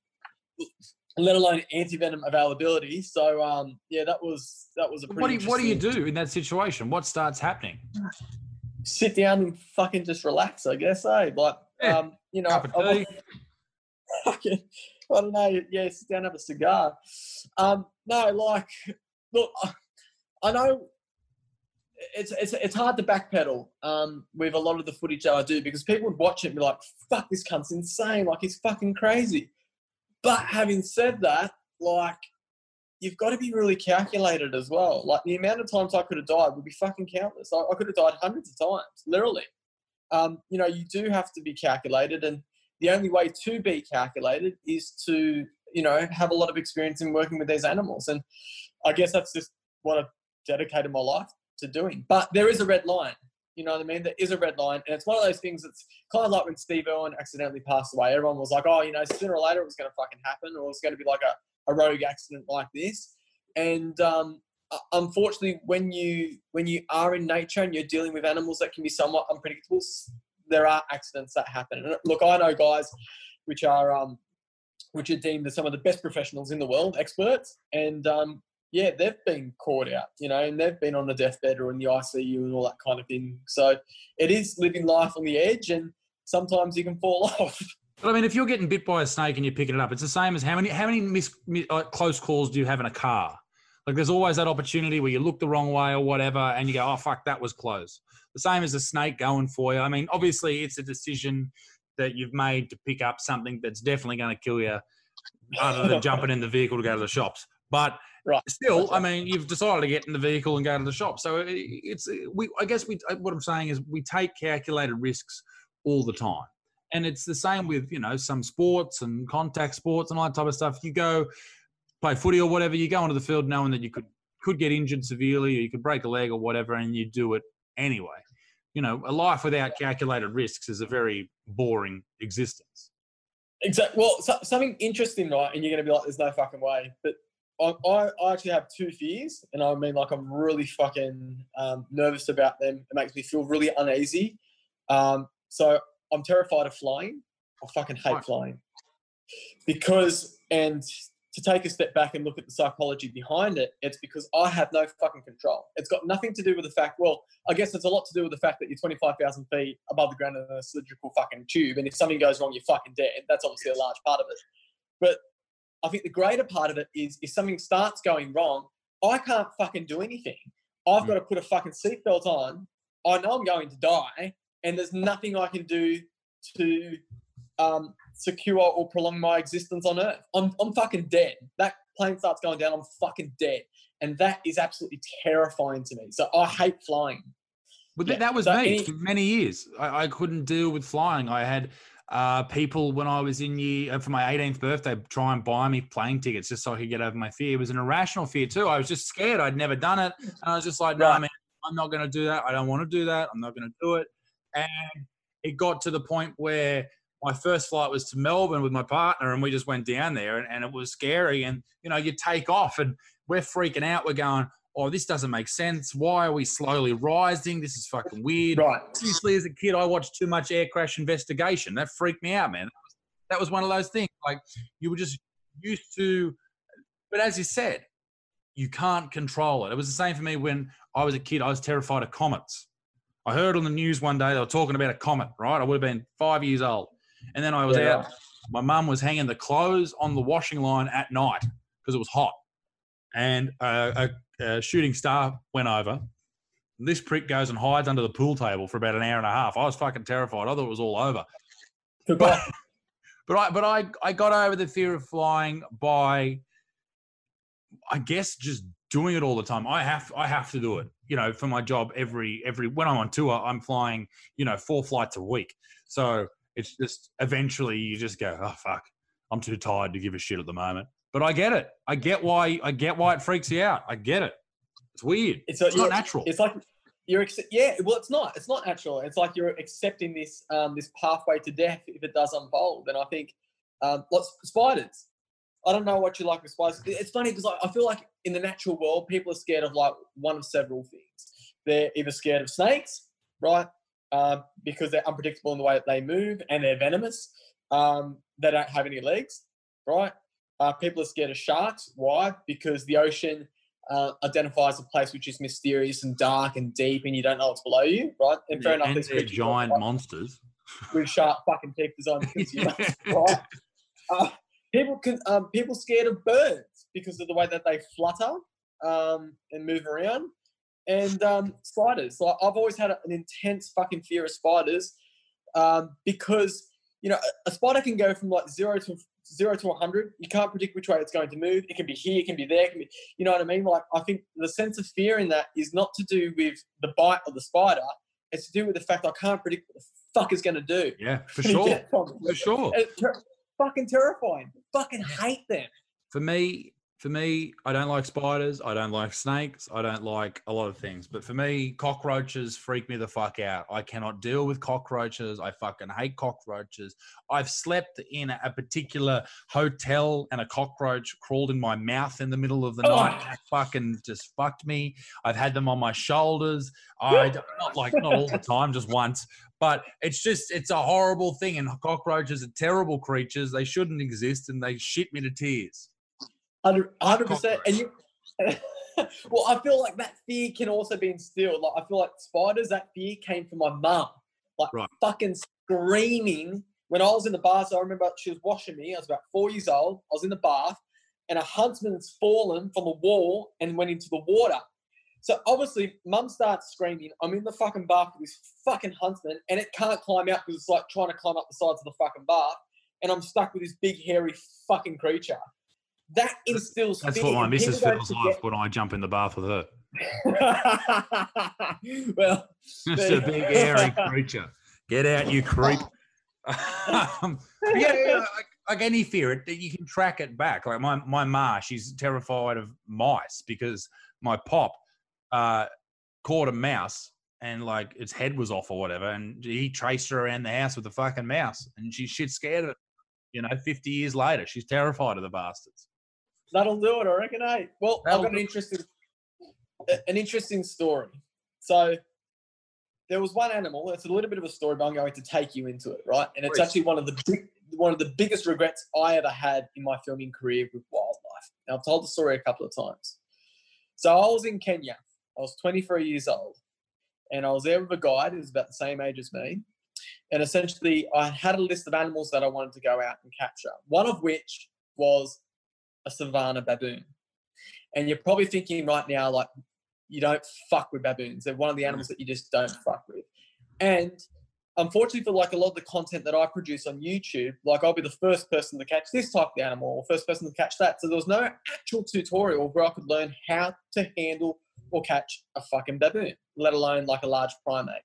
let alone anti-venom availability. So um, yeah, that was that was a what do you, what do you do in that situation? What starts happening? sit down and fucking just relax, I guess, eh? Like, yeah. um, you know, I, (laughs) fucking, I don't know, yeah, sit down, have a cigar. Um, no, like, look, I know it's it's it's hard to backpedal um, with a lot of the footage that I do because people would watch it and be like, "Fuck, this cunt's insane! Like he's fucking crazy." But having said that, like you've got to be really calculated as well. Like the amount of times I could have died would be fucking countless. I, I could have died hundreds of times, literally. Um, you know, you do have to be calculated, and the only way to be calculated is to, you know, have a lot of experience in working with these animals. And I guess that's just what I've dedicated my life to doing. But there is a red line. You know what I mean? There is a red line, and it's one of those things that's kind of like when Steve Irwin accidentally passed away. Everyone was like, "Oh, you know, sooner or later it was going to fucking happen, or it was going to be like a a rogue accident like this. And um, unfortunately, when you when you are in nature and you're dealing with animals that can be somewhat unpredictable, there are accidents that happen. And look, I know guys which are um, which are deemed as some of the best professionals in the world, experts, and um, yeah, they've been caught out, you know, and they've been on the deathbed or in the ICU and all that kind of thing. So it is living life on the edge, and sometimes you can fall (laughs) off. But I mean, if you're getting bit by a snake and you're picking it up, it's the same as how many how many mis, mis, uh, close calls do you have in a car? Like, there's always that opportunity where you look the wrong way or whatever, and you go, "Oh fuck, that was close." The same as a snake going for you. I mean, obviously, it's a decision that you've made to pick up something that's definitely going to kill you, other than (laughs) jumping in the vehicle to go to the shops. But right. still, I mean, you've decided to get in the vehicle and go to the shop. So it's we. I guess we. Uh, what I'm saying is, we take calculated risks all the time. And it's the same with, you know, some sports and contact sports and all that type of stuff. You go play footy or whatever, you go onto the field knowing that you could could get injured severely or you could break a leg or whatever, and you do it anyway. You know, a life without calculated risks is a very boring existence. Exactly. Well, so, something interesting, right? And you're going to be like, "There's no fucking way," but I, I, actually have two fears, and I mean, like, I'm really fucking um, nervous about them. It makes me feel really uneasy. Um, so I'm terrified of flying. I fucking hate flying because, and to take a step back and look at the psychology behind it, it's because I have no fucking control. It's got nothing to do with the fact, well, I guess it's a lot to do with the fact that you're 25,000 feet above the ground in a cylindrical fucking tube. And if something goes wrong, you're fucking dead. That's obviously a large part of it. But I think the greater part of it is if something starts going wrong, I can't fucking do anything. I've mm. got to put a fucking seatbelt on. I know I'm going to die and there's nothing I can do to um, secure or prolong my existence on Earth. I'm, I'm fucking dead. That plane starts going down, I'm fucking dead. And that is absolutely terrifying to me. So I hate flying. But yeah. that was so me any, for many years. I, I, couldn't deal with flying. I had uh, people when I was in year uh, for my 18th birthday try and buy me plane tickets just so I could get over my fear. It was an irrational fear too. I was just scared. I'd never done it, and I was just like, no, right. man, I'm not going to do that. I don't want to do that. I'm not going to do it. And it got to the point where my first flight was to Melbourne with my partner, and we just went down there, and, and it was scary. And you know, you take off, and we're freaking out. We're going, "Oh, this doesn't make sense. Why are we slowly rising? This is fucking weird." Right. Seriously, as a kid, I watched too much air crash investigation. That freaked me out, man. That was one of those things. Like you were just used to, but as you said, you can't control it. It was the same for me when I was a kid. I was terrified of comets. I heard on the news one day they were talking about a comet, right? I would have been five years old. And then I was Yeah. out. My mum was hanging the clothes on the washing line at night because it was hot. And uh, a, a shooting star went over. This prick goes and hides under the pool table for about an hour and a half. I was fucking terrified. I thought it was all over. Goodbye. (laughs) But I, but I, I got over the fear of flying by, I guess, just doing it all the time. I have, I have to do it. You know, for my job, every, every when I'm on tour, I'm flying, you know, four flights a week. So it's just eventually you just go, oh fuck, I'm too tired to give a shit at the moment. But I get it. I get why, I get why it freaks you out. I get it. It's weird. It's, It's, not natural. It's like you're yeah. Well, it's not. It's not natural. It's like you're accepting this um, this pathway to death if it does unfold. And I think um, lots spiders. I don't know what you like with spiders. It's funny because I, I feel like in the natural world, people are scared of like one of several things. They're either scared of snakes, right? Um, because they're unpredictable in the way that they move and they're venomous. Um, they don't have any legs, right? Uh, people are scared of sharks. Why? Because the ocean uh, identifies a place which is mysterious and dark and deep, and you don't know what's below you, right? And fair enough, and they're giant monsters. (laughs) with sharp fucking teeth designed to us, right? (laughs) Uh, people can um, people scared of birds because of the way that they flutter um, and move around, and um, spiders. Like I've always had an intense fucking fear of spiders um, because you know a, a spider can go from like zero to zero to 100 you can't predict which way it's going to move it can be here it can be there it can be you know what i mean like i think the sense of fear in that is not to do with the bite of the spider it's to do with the fact i can't predict what the fuck is going to do Yeah, (laughs) for sure. get from it. For sure. It's ter- fucking terrifying fucking hate them For me, for me, I don't like spiders. I don't like snakes. I don't like a lot of things. But for me, cockroaches freak me the fuck out. I cannot deal with cockroaches. I fucking hate cockroaches. I've slept in a particular hotel and a cockroach crawled in my mouth in the middle of the Oh. night. That fucking just fucked me. I've had them on my shoulders. I not like not all the time, just once. But it's just it's a horrible thing. And cockroaches are terrible creatures. They shouldn't exist, and they shit me to tears. 100 percent. And you (laughs) well i feel like that fear can also be instilled. Like i feel like spiders that fear came from my mum like Right. fucking screaming. When i was in the bath so i remember she was washing me. I was about four years old. I was in the bath and a huntsman's fallen from the wall and went into the water. So obviously mum starts screaming i'm in the fucking bath with this fucking huntsman and it can't climb out because it's like trying to climb up the sides of the fucking bath and i'm stuck with this big hairy fucking creature that instills That's fear, what my missus feels like when I jump in the bath with her. (laughs) well, Just a big hairy (laughs) creature. Get out, you creep. (laughs) um, yeah, yeah, like, like any fear, it, you can track it back. Like my my ma, she's terrified of mice because my pop uh, caught a mouse and like its head was off or whatever, and he traced her around the house with a fucking mouse, and she's shit scared of it. You know, fifty years later, she's terrified of the bastards. That'll do it, I reckon. Eh? Well, That'll I've got an interesting, an interesting story. So, there was one animal. It's a little bit of a story, but I'm going to take you into it, right? And it's Please. actually one of the big, one of the biggest regrets I ever had in my filming career with wildlife. Now, I've told the story a couple of times. So I was in Kenya. I was 23 years old, and I was there with a guide who was about the same age as me. And essentially, I had a list of animals that I wanted to go out and capture. One of which was a savannah baboon. And you're probably thinking right now, like, you don't fuck with baboons. They're one of the mm. animals that you just don't fuck with. And unfortunately, for like a lot of the content that I produce on YouTube, like I'll be the first person to catch this type of animal or first person to catch that. So there was no actual tutorial where I could learn how to handle or catch a fucking baboon, let alone like a large primate.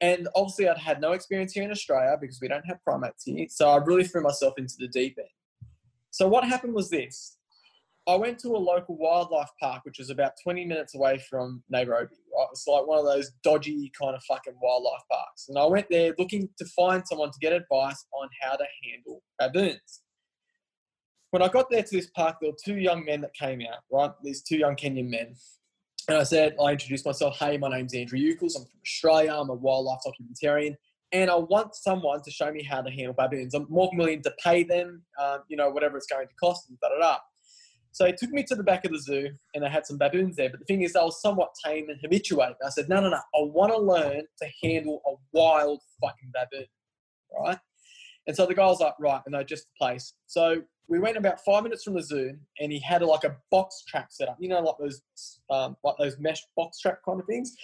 And obviously, I'd had no experience here in Australia because we don't have primates here. So I really threw myself into the deep end. So what happened was this. I went to a local wildlife park, which was about 20 minutes away from Nairobi. Right? It's like one of those dodgy kind of fucking wildlife parks. And I went there looking to find someone to get advice on how to handle baboons. When I got there to this park, there were two young men that came out, right? These two young Kenyan men. And I said, I introduced myself. Hey, my name's Andrew Ucles. I'm from Australia. I'm a wildlife documentarian. And I want someone to show me how to handle baboons. I'm more than willing to pay them, um, you know, whatever it's going to cost and da da da. So he took me to the back of the zoo and they had some baboons there. But the thing is, they were somewhat tame and habituated. I said, no, no, no, I want to learn to handle a wild fucking baboon, right? And so the guy was like, right, and they just the place. So we went about five minutes from the zoo and he had like a box trap set up, you know, like those, um, like those mesh box trap kind of things.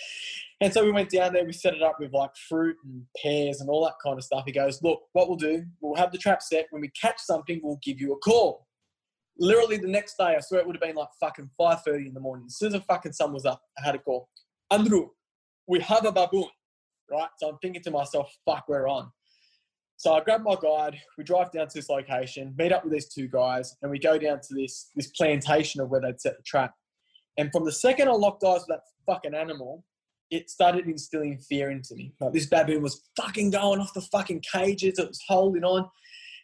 And so we went down there, we set it up with like fruit and pears and all that kind of stuff. He goes, look, what we'll do, we'll have the trap set. When we catch something, we'll give you a call literally the next day, I swear it would have been like fucking 5.30 in the morning. As soon as the fucking sun was up, I had a call. Andrew, we have a baboon, right? So I'm thinking to myself, fuck, we're on. So I grab my guide, we drive down to this location, meet up with these two guys, and we go down to this, this plantation of where they'd set the trap. And from the second I locked eyes with that fucking animal, it started instilling fear into me. Like this baboon was fucking going off the fucking cages, it was holding on.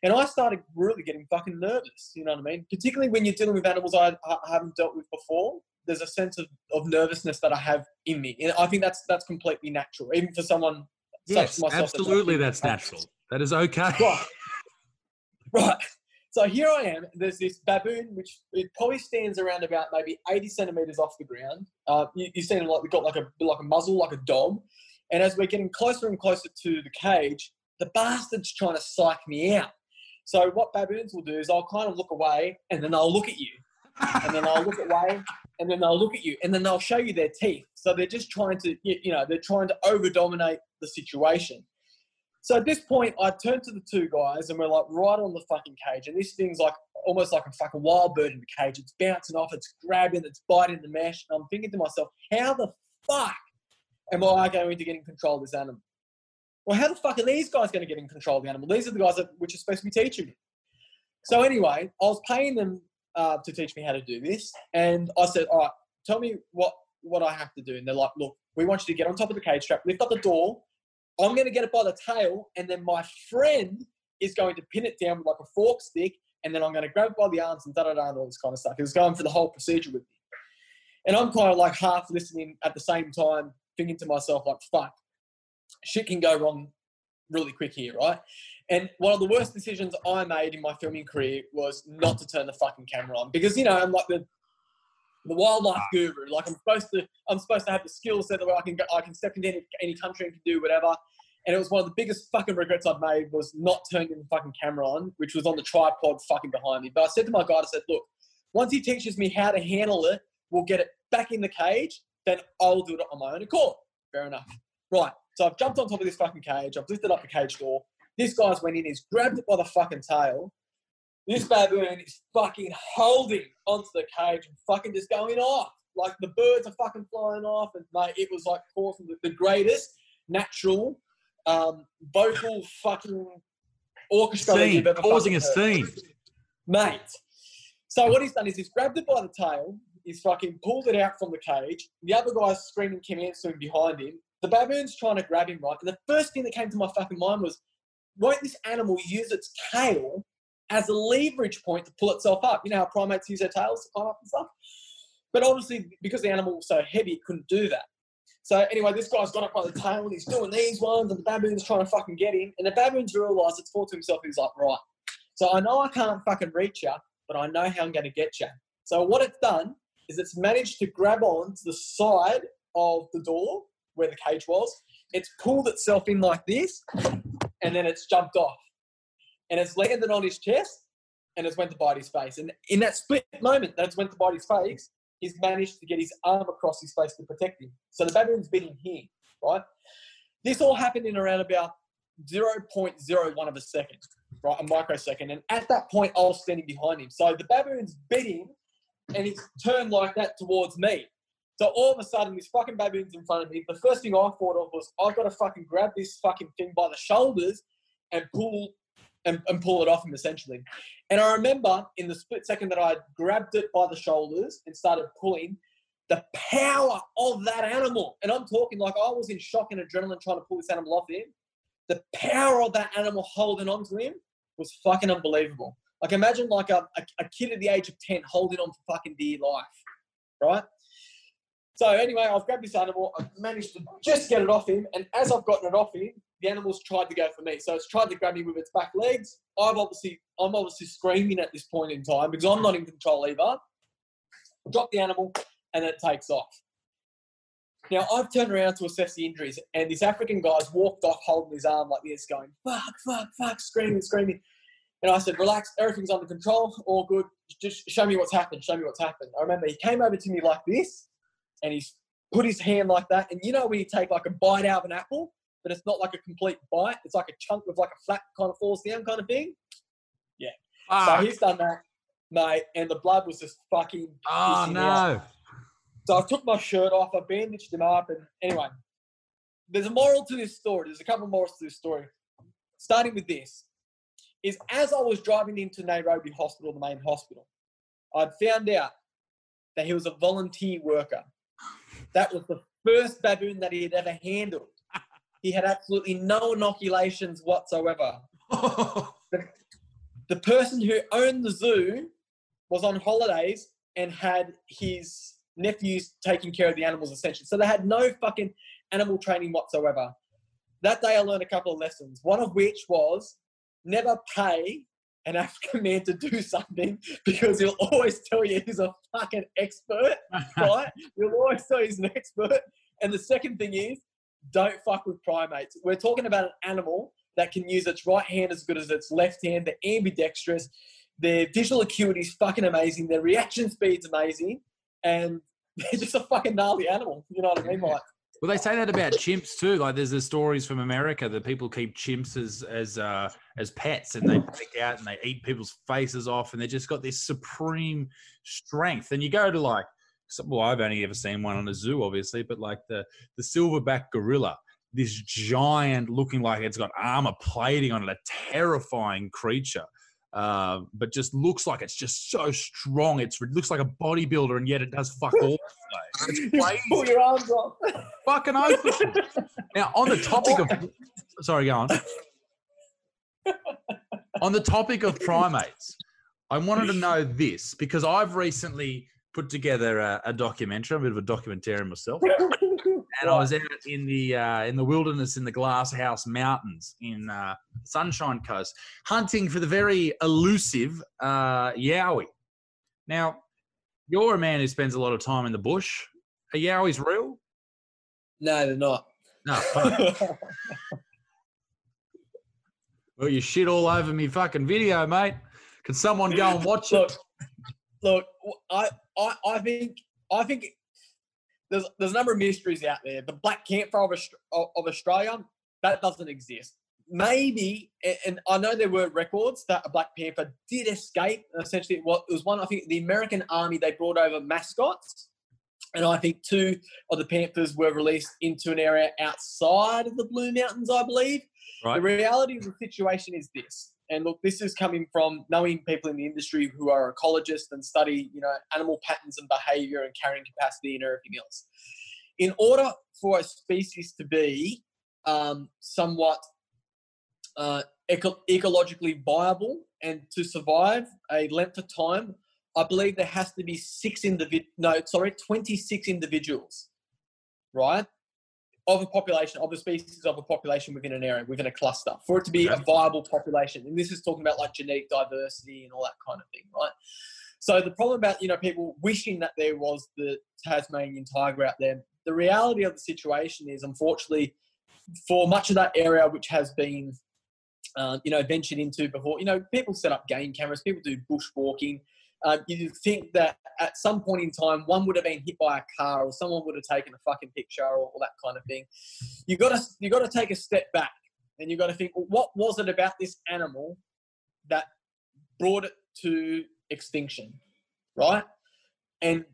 And I started really getting fucking nervous, you know what I mean? Particularly when you're dealing with animals I, I haven't dealt with before. There's a sense of, of nervousness that I have in me. And I think that's that's completely natural, even for someone yes, such myself. Absolutely, that's, that's natural. That is okay. Right. right. So here I am. There's this baboon, which it probably stands around about maybe 80 centimeters off the ground. Uh, you, you see it like got like a like a muzzle, like a dog. And as we're getting closer and closer to the cage, the bastard's trying to psych me out. So what baboons will do is I'll kind of look away and then they'll look at you. and then they'll look (laughs) away and then they'll look at you and then they'll show you their teeth. So they're just trying to, you know, they're trying to over dominate the situation. So at this point, I turn to the two guys and we're like right on the fucking cage. And this thing's like almost like a fucking wild bird in the cage. It's bouncing off, it's grabbing, it's biting the mesh. And I'm thinking to myself, how the fuck am I going to get in control of this animal? Well, how the fuck are these guys going to get in control of the animal? These are the guys that which are supposed to be teaching me. So anyway, I was paying them uh, to teach me how to do this, and I said, "All right, tell me what what I have to do." And they're like, "Look, we want you to get on top of the cage strap, lift up the door. I'm going to get it by the tail, and then my friend is going to pin it down with like a fork stick, and then I'm going to grab it by the arms and da da da and all this kind of stuff." He was going for the whole procedure with me, and I'm kind of like half listening at the same time, thinking to myself, like, "Fuck." Shit can go wrong really quick here, right? And one of the worst decisions I made in my filming career was not to turn the fucking camera on because you know I'm like the the wildlife ah. guru. Like I'm supposed to I'm supposed to have the skill set that I can go, I can step into any, any country and can do whatever. And it was one of the biggest fucking regrets I've made was not turning the fucking camera on, which was on the tripod fucking behind me. But I said to my guide, I said, look, once he teaches me how to handle it, we'll get it back in the cage, then I'll do it on my own accord. Fair enough. Right. So I've jumped on top of this fucking cage. I've lifted up the cage door. This guy's went in. He's grabbed it by the fucking tail. This baboon is fucking holding onto the cage and fucking just going off. Like the birds are fucking flying off, and mate, it was like causing the, the greatest natural um, vocal fucking orchestra scene, causing a scene, mate. So what he's done is he's grabbed it by the tail. He's fucking pulled it out from the cage. The other guy's screaming, "Come answering behind him the baboon's trying to grab him, right? And the first thing that came to my fucking mind was, won't this animal use its tail as a leverage point to pull itself up? You know how primates use their tails to climb up and stuff? But obviously, because the animal was so heavy, it couldn't do that. So anyway, this guy's got up by the tail and he's doing these ones, and the baboon's trying to fucking get him. And the baboon's realised it's thought to himself, he's like, right. So I know I can't fucking reach you, but I know how I'm going to get you. So what it's done is it's managed to grab on to the side of the door where the cage was. It's pulled itself in like this, and then it's jumped off. And it's landed on his chest, and it's went to bite his face. And in that split moment that it's went to bite his face, he's managed to get his arm across his face to protect him. So the baboon's bit in here, right? This all happened in around about 0.01 of a second, right? A microsecond. And at that point, I was standing behind him. So the baboon's bit him, and he's turned like that towards me. So all of a sudden, this fucking baboon's in front of me. The first thing I thought of was I've got to fucking grab this fucking thing by the shoulders and pull and, and pull it off him essentially. And I remember in the split second that I grabbed it by the shoulders and started pulling, the power of that animal. And I'm talking like I was in shock and adrenaline trying to pull this animal off him. The power of that animal holding on to him was fucking unbelievable. Like imagine like a, a, a kid at the age of 10 holding on for fucking dear life, right? So anyway, I've grabbed this animal. I've managed to just get it off him, and as I've gotten it off him, the animal's tried to go for me. So it's tried to grab me with its back legs. I've obviously, I'm obviously screaming at this point in time because I'm not in control either. drop the animal, and it takes off. Now I've turned around to assess the injuries, and this African guy's walked off holding his arm like this, going "fuck, fuck, fuck," screaming, screaming. And I said, "Relax, everything's under control, all good. Just show me what's happened. Show me what's happened." I remember he came over to me like this, and he's put his hand like that. And you know when you take like a bite out of an apple, but it's not like a complete bite. It's like a chunk with like a flap kind of falls down kind of thing. Yeah. So he's done that, mate, and the blood was just fucking. Oh pissing me off. no! So I took my shirt off, I bandaged him up, and anyway, there's a moral to this story. There's a couple of morals to this story. Starting with this, is as I was driving into Nairobi Hospital, the main hospital, I'd found out that he was a volunteer worker. That was the first baboon that he had ever handled. (laughs) He had absolutely no inoculations whatsoever. (laughs) The person who owned the zoo was on holidays and had his nephews taking care of the animals essentially. So they had no fucking animal training whatsoever. That day I learned a couple of lessons, one of which was never pay an African man to do something because he'll always tell you he's a fucking expert, (laughs) right? He'll always tell you he's an expert. And the second thing is, don't fuck with primates. We're talking about an animal that can use its right hand as good as its left hand. They're ambidextrous. Their visual acuity is fucking amazing. Their reaction speed's amazing. And (laughs) they're just a fucking gnarly animal. You know what I mean? Like, Well, they say that about chimps too. Like, there's the stories from America that people keep chimps as as uh, as pets, and they break out and they eat people's faces off, and they just got this supreme strength. And you go to like, well, I've only ever seen one on a zoo, obviously, but like the the silverback gorilla, this giant, looking like it's got armor plating on it, a terrifying creature. Uh, but just looks like it's just so strong. It's, it looks like a bodybuilder, and yet it does fuck all. It's (laughs) you crazy pull your arms off. fucking open. (laughs) now, on the topic of, sorry, go on. On the topic of (laughs) primates, I wanted to know this because I've recently put together a, a documentary. A bit of a documentarian myself, and I was out in the uh, in the wilderness in the Glass House Mountains in uh, Sunshine Coast, hunting for the very elusive uh, yowie. Now, you're a man who spends a lot of time in the bush. Are yowies real? No, they're not. No. (laughs) Well, you shit all over me fucking video, mate. Can someone go and watch look, it? look, I, I, I think, I think there's there's a number of mysteries out there. The black campfire of, of Australia that doesn't exist. Maybe, and I know there were records that a black panther did escape. Essentially, was, it was one. I think the American Army they brought over mascots, and I think two of the panthers were released into an area outside of the Blue Mountains, I believe. The reality of the situation is this, and look, this is coming from knowing people in the industry who are ecologists and study, you know, animal patterns and behavior and carrying capacity and everything else. In order for a species to be um, somewhat uh, eco- ecologically viable and to survive a length of time, I believe there has to be six individ no, sorry, 26 individuals, right? Of a population, of a species of a population within an area, within a cluster, for it to be a viable population. And this is talking about like genetic diversity and all that kind of thing, right? So the problem about you know people wishing that there was the Tasmanian tiger out there, the reality of the situation is unfortunately for much of that area which has been uh, you know ventured into before, you know people set up game cameras, people do bushwalking. Uh, you think that at some point in time one would have been hit by a car or someone would have taken a fucking picture or, or that kind of thing. You got to you got to take a step back and you got to think, well, what was it about this animal that brought it to extinction, right? And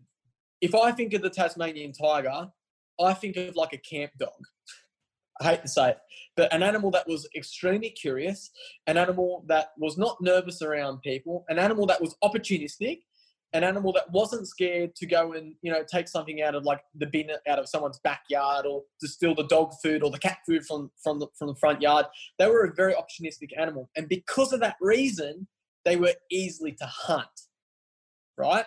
if I think of the Tasmanian tiger, I think of like a camp dog. I hate to say it, but an animal that was extremely curious, an animal that was not nervous around people, an animal that was opportunistic, an animal that wasn't scared to go and you know take something out of like the bin out of someone's backyard or to steal the dog food or the cat food from from the from the front yard. They were a very opportunistic animal, and because of that reason, they were easily to hunt. Right.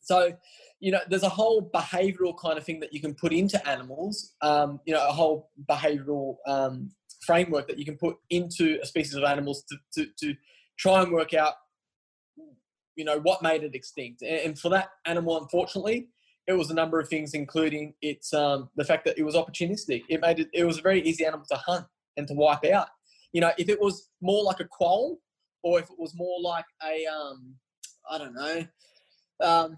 So, you know, there's a whole behavioral kind of thing that you can put into animals. Um, you know, a whole behavioral um, framework that you can put into a species of animals to, to, to try and work out you know, what made it extinct. And, for that animal, unfortunately, it was a number of things, including its um, the fact that it was opportunistic. It made it, it was a very easy animal to hunt and to wipe out. You know, if it was more like a quoll, or if it was more like a, um, I don't know, um,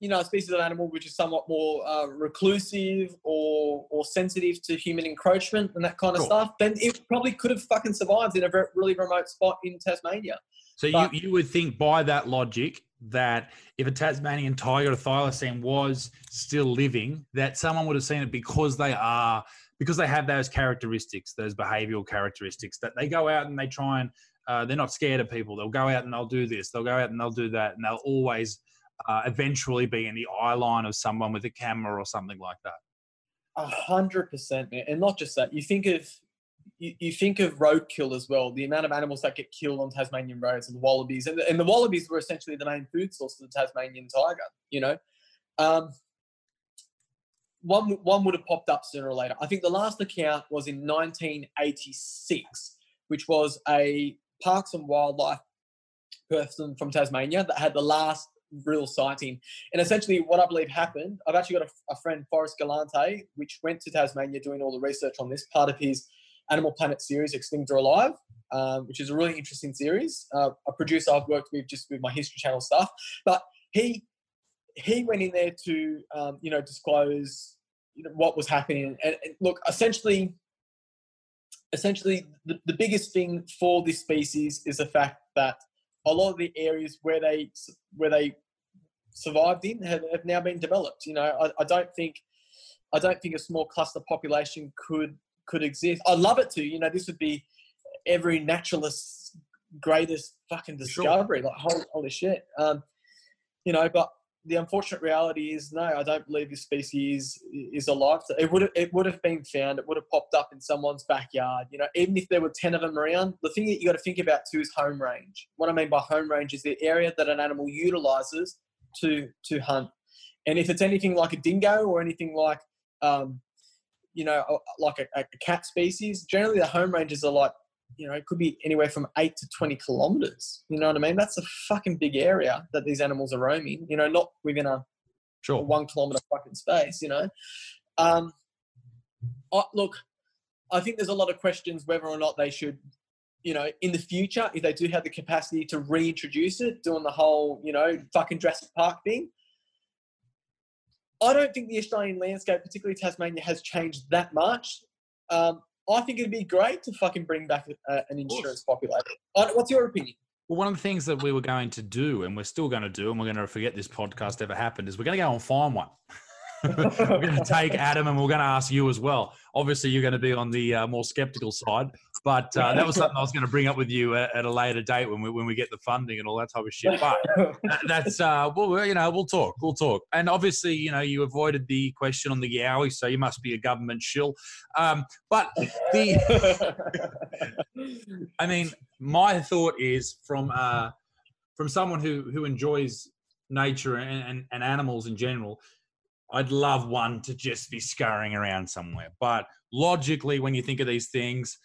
you know, a species of animal which is somewhat more uh, reclusive or or sensitive to human encroachment and that kind of Sure. stuff, then it probably could have fucking survived in a very, really remote spot in Tasmania. So But- you, you would think by that logic that if a Tasmanian tiger or thylacine was still living, that someone would have seen it because they are because they have those characteristics, those behavioural characteristics that they go out and they try and uh, they're not scared of people. They'll go out and they'll do this. They'll go out and they'll do that, and they'll always uh, eventually be in the eye line of someone with a camera or something like that. A hundred percent, man. And not just that. You think of you, you think of roadkill as well. The amount of animals that get killed on Tasmanian roads and the wallabies, and the, and the wallabies were essentially the main food source of the Tasmanian tiger. You know, um, one one would have popped up sooner or later. I think the last account was in 1986, which was a Parks and Wildlife person from Tasmania that had the last real sighting. And essentially, what I believe happened, I've actually got a, a friend, Forrest Galante, which went to Tasmania doing all the research on this part of his Animal Planet series, Extinct or Alive, um, which is a really interesting series. Uh, a producer I've worked with just with my History Channel stuff, but he he went in there to um, you know disclose you know, what was happening. And, and look, essentially, essentially, the, the biggest thing for this species is the fact that a lot of the areas where they where they survived in have, have now been developed. You know, I, I don't think I don't think a small cluster population could could exist. I'd love it to. You know, this would be every naturalist's greatest fucking Sure. discovery. Like holy, holy shit. Um, you know, but the unfortunate reality is no, I don't believe this species is alive. It would it would have been found. It would have popped up in someone's backyard. You know, even if there were ten of them around. The thing that you got to think about too is home range. What I mean by home range is the area that an animal utilizes to to hunt. And if it's anything like a dingo or anything like, um, you know, like a, a cat species, generally the home ranges are like, you know, it could be anywhere from eight to twenty kilometers. You know what I mean? That's a fucking big area that these animals are roaming. You know, not within a a Sure. one kilometer fucking space, you know. Um, I, look, I think there's a lot of questions whether or not they should, you know, in the future, if they do have the capacity to reintroduce it, doing the whole, you know, fucking Jurassic Park thing. I don't think the Australian landscape, particularly Tasmania, has changed that much. Um, I think it'd be great to fucking bring back a, an insurance population. Uh, What's your opinion? Well, one of the things that we were going to do, and we're still going to do, and we're going to forget this podcast ever happened, is we're going to go and find one. (laughs) we're going to take Adam, and we're going to ask you as well. Obviously, you're going to be on the uh, more skeptical side, but uh, that was (laughs) something I was going to bring up with you at, at a later date when we when we get the funding and all that type of shit. But (laughs) that- that's uh, well, you know, we'll talk, we'll talk. And obviously, you know, you avoided the question on the Yowie, so you must be a government shill. Um, but the (laughs) I mean, my thought is from uh, from someone who who enjoys nature and, and, and animals in general. I'd love one to just be scurrying around somewhere. But logically, when you think of these things,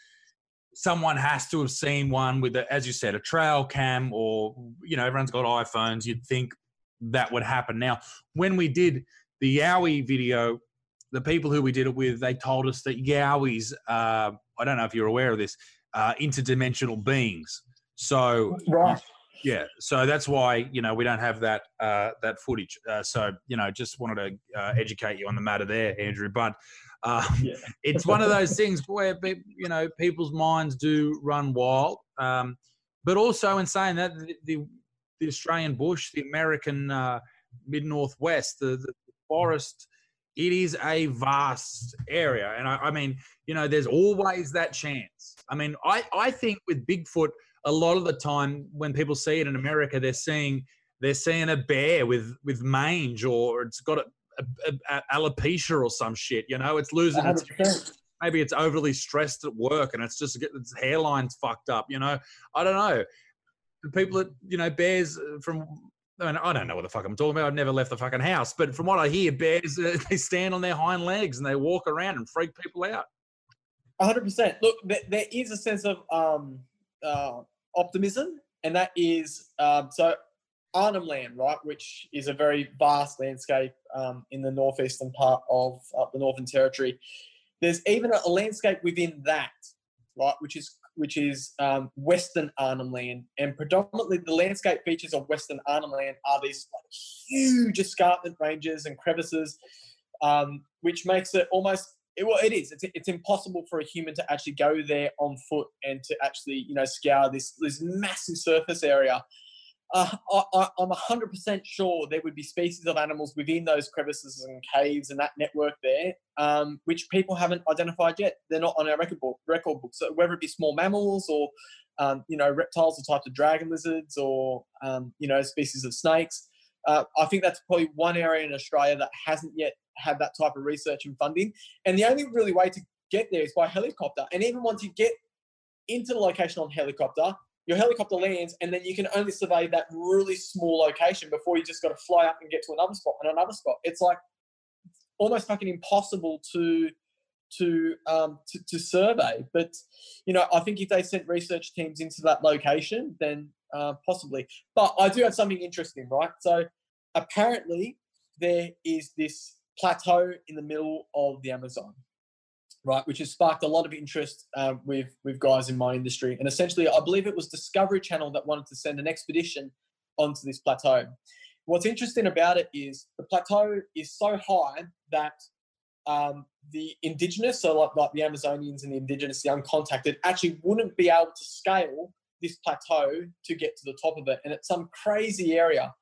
someone has to have seen one with, a, as you said, a trail cam, or you know, everyone's got iPhones. You'd think that would happen. Now, when we did the Yowie video, the people who we did it with, they told us that Yowies. Uh, I don't know if you're aware of this uh, interdimensional beings. So right. yeah, so that's why you know we don't have that uh, that footage. Uh, so you know, just wanted to uh, educate you on the matter there, Andrew. But um, Yeah. (laughs) it's one of those things where you know people's minds do run wild. Um, but also in saying that the, the, the Australian bush, the American uh, mid northwest, the, the forest, it is a vast area, and I, I mean, you know, there's always that chance. I mean, I I think with Bigfoot a lot of the time when people see it in America, they're seeing they're seeing a bear with with mange or it's got a, a, a alopecia or some shit. You know, it's losing its 100%. maybe it's overly stressed at work and it's just its hairline's fucked up. You know, I don't know. The People that you know bears uh, from. I, mean, I don't know what the fuck I'm talking about. I've never left the fucking house, but from what I hear, bears uh, (laughs) they stand on their hind legs and they walk around and freak people out. hundred percent. Look, there, there is a sense of um, uh, optimism, and that is um, so. Arnhem Land, right, which is a very vast landscape um, in the northeastern part of uh, the Northern Territory. There's even a, a landscape within that, right, which is which is um, Western Arnhem Land, and predominantly the landscape features of Western Arnhem Land are these like, huge escarpment ranges and crevices, um, which makes it almost it, well, it is. It's, it's impossible for a human to actually go there on foot and to actually, you know, scour this this massive surface area. Uh, I, am 100% sure there would be species of animals within those crevices and caves and that network there, um, which people haven't identified yet. They're not on our record book. Record book. So whether it be small mammals or, um, you know, reptiles, the types of dragon lizards, or um, you know, species of snakes. Uh, I think that's probably one area in Australia that hasn't yet had that type of research and funding. And the only really way to get there is by helicopter. And even once you get into the location on helicopter, your helicopter lands, and then you can only survey that really small location before you just got to fly up and get to another spot and another spot. It's like almost fucking impossible to to um, to, to survey. But you know, I think if they sent research teams into that location, then uh, possibly. But I do have something interesting, right? So apparently there is this plateau in the middle of the Amazon, right, which has sparked a lot of interest uh, with with guys in my industry. And essentially, I believe it was Discovery Channel that wanted to send an expedition onto this plateau. What's interesting about it is the plateau is so high that um, the indigenous, so like, like the Amazonians and the indigenous, the uncontacted, actually wouldn't be able to scale this plateau to get to the top of it. And it's some crazy area.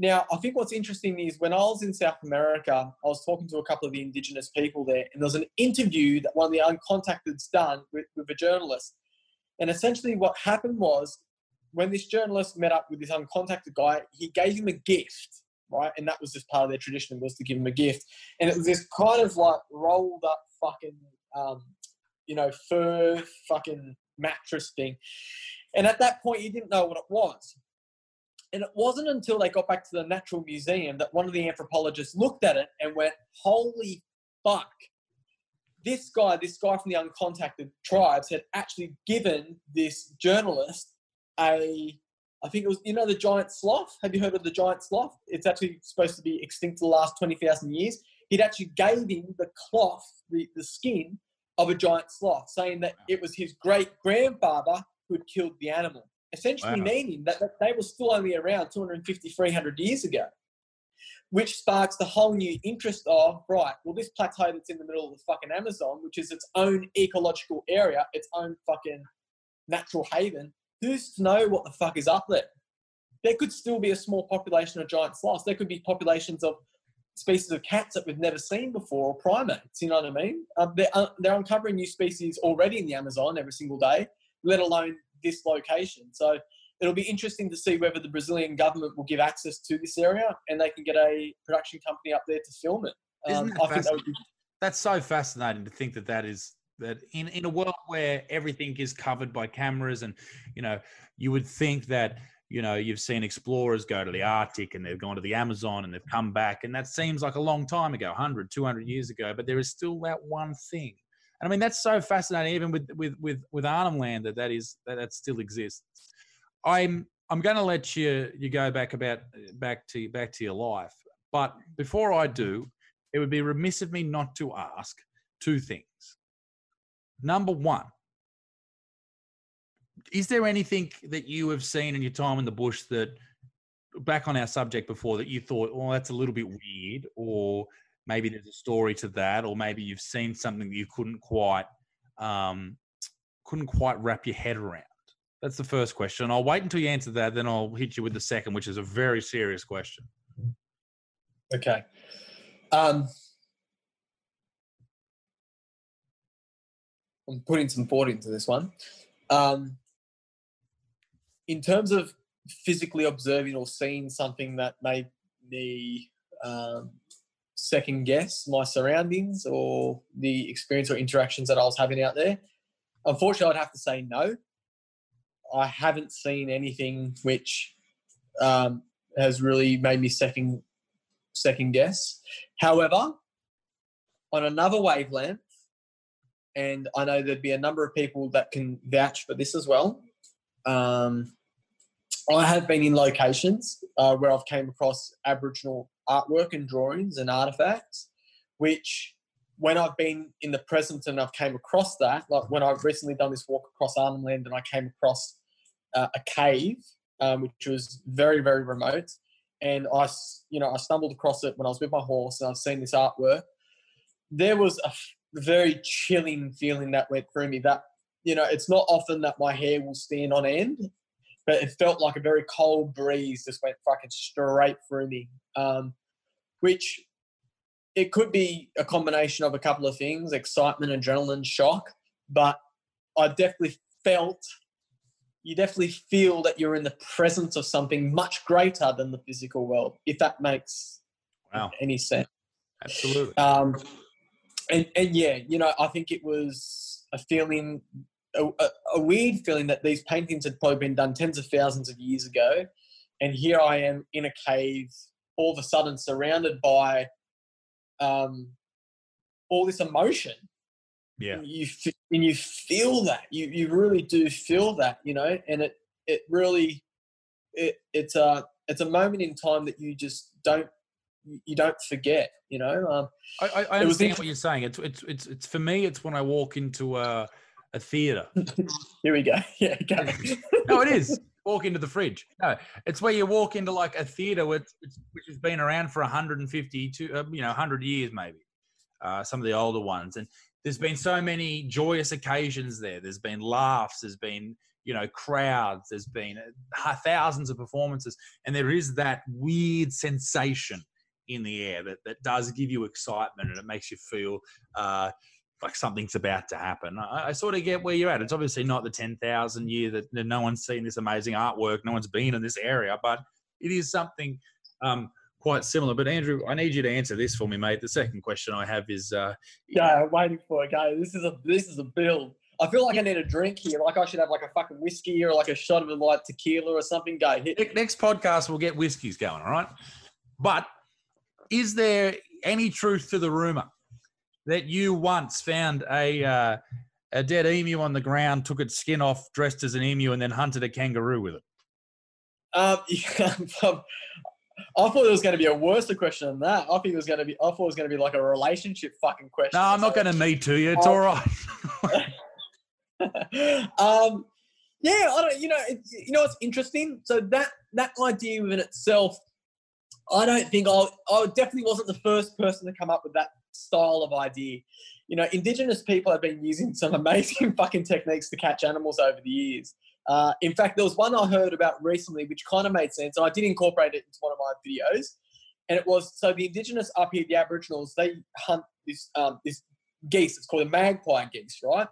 Now, I think what's interesting is when I was in South America, I was talking to a couple of the indigenous people there, and there was an interview that one of the uncontacted's done with, with a journalist. And essentially, what happened was when this journalist met up with this uncontacted guy, he gave him a gift, right? And that was just part of their tradition was to give him a gift. And it was this kind of like rolled up fucking, um, you know, fur fucking mattress thing. And at that point, he didn't know what it was. And it wasn't until they got back to the Natural Museum that one of the anthropologists looked at it and went, Holy fuck. This guy, this guy from the uncontacted tribes, had actually given this journalist a, I think it was, you know, the giant sloth. Have you heard of the giant sloth? It's actually supposed to be extinct for the last 20,000 years. He'd actually gave him the cloth, the, the skin of a giant sloth, saying that it was his great grandfather who had killed the animal essentially wow. meaning that, that they were still only around 250, 300 years ago, which sparks the whole new interest of, right, well, this plateau that's in the middle of the fucking Amazon, which is its own ecological area, its own fucking natural haven, who's to know what the fuck is up there? There could still be a small population of giant sloths. There could be populations of species of cats that we've never seen before or primates. You know what I mean? Um, they're, uh, they're uncovering new species already in the Amazon every single day, let alone this location. So it'll be interesting to see whether the Brazilian government will give access to this area and they can get a production company up there to film it. Um, I think that be- That's so fascinating to think that that is that in, in a world where everything is covered by cameras and you know you would think that you know you've seen explorers go to the arctic and they've gone to the amazon and they've come back and that seems like a long time ago 100 200 years ago but there is still that one thing and I mean, that's so fascinating, even with with with with Arnhem Land, that that is that, that still exists. I'm I'm going to let you you go back about back to back to your life, but before I do, it would be remiss of me not to ask two things. Number one, is there anything that you have seen in your time in the bush that, back on our subject before, that you thought, oh, that's a little bit weird, or maybe there's a story to that, or maybe you've seen something that you couldn't quite um, couldn't quite wrap your head around. That's the first question. I'll wait until you answer that, then I'll hit you with the second, which is a very serious question. Okay. Um, I'm putting some thought into this one. Um, in terms of physically observing or seeing something that made me um, second guess my surroundings or the experience or interactions that I was having out there? Unfortunately, I'd have to say no. I haven't seen anything which um, has really made me second second guess. However, on another wavelength, and I know there'd be a number of people that can vouch for this as well. Um, I have been in locations uh, where I've came across Aboriginal artwork and drawings and artifacts, which when I've been in the present and I've came across that, like when I've recently done this walk across Arnhem Land and I came across uh, a cave, um, which was very, very remote. And I, you know, I stumbled across it when I was with my horse and I've seen this artwork. There was a very chilling feeling that went through me that, you know, it's not often that my hair will stand on end, but it felt like a very cold breeze just went fucking straight through me. Um, which it could be a combination of a couple of things excitement, adrenaline, shock. But I definitely felt, you definitely feel that you're in the presence of something much greater than the physical world, if that makes wow. any sense. Absolutely. Um, and, and yeah, you know, I think it was a feeling, a, a, a weird feeling that these paintings had probably been done tens of thousands of years ago. And here I am in a cave, all of a sudden surrounded by um, all this emotion. Yeah. And you and you feel that you you really do feel that you know, and it it really it it's a it's a moment in time that you just don't you don't forget. You know. Um, I, I, I understand what you're saying. It's it's it's it's for me. It's when I walk into a a theater. (laughs) Here we go. (laughs) Yeah. Go. (laughs) no, it is walk into the fridge. No, it's where you walk into like a theater which, which has been around for 150 to uh, you know 100 years maybe. Uh, some of the older ones, and there's been so many joyous occasions there. There's been laughs. There's been you know crowds. There's been uh, thousands of performances, and there is that weird sensation in the air that, that does give you excitement and it makes you feel uh, like something's about to happen. I, I, sort of get where you're at. It's obviously not the 10,000 year that, that, no one's seen this amazing artwork, no one's been in this area, but it is something um, quite similar. But Andrew, I need you to answer this for me, mate. The second question I have is, uh, yeah, I'm waiting for it, guys. This is a this is a build. I feel like I need a drink here. Like I should have like a fucking whiskey or like a shot of a light tequila or something. Go hit. Next podcast, we'll get whiskeys going. All right. But is there any truth to the rumor that you once found a uh, a dead emu on the ground, took its skin off, dressed as an emu, and then hunted a kangaroo with it? Um, (laughs) yeah, I thought it was going to be a worse question than that. I think it was going to be. I thought it was going to be like a relationship fucking question. No, I'm not going to meet to you. It's um, all right. (laughs) um, yeah, I don't. You know, it, you know, it's interesting. So that that idea within itself, I don't think I. I definitely wasn't the first person to come up with that style of idea. You know, Indigenous people have been using some (laughs) amazing fucking techniques to catch animals over the years. Uh, in fact, there was one I heard about recently which kind of made sense, and I did incorporate it into one of my videos. And it was so the Indigenous up here, the Aboriginals, they hunt this um, this geese. It's called a magpie geese, right?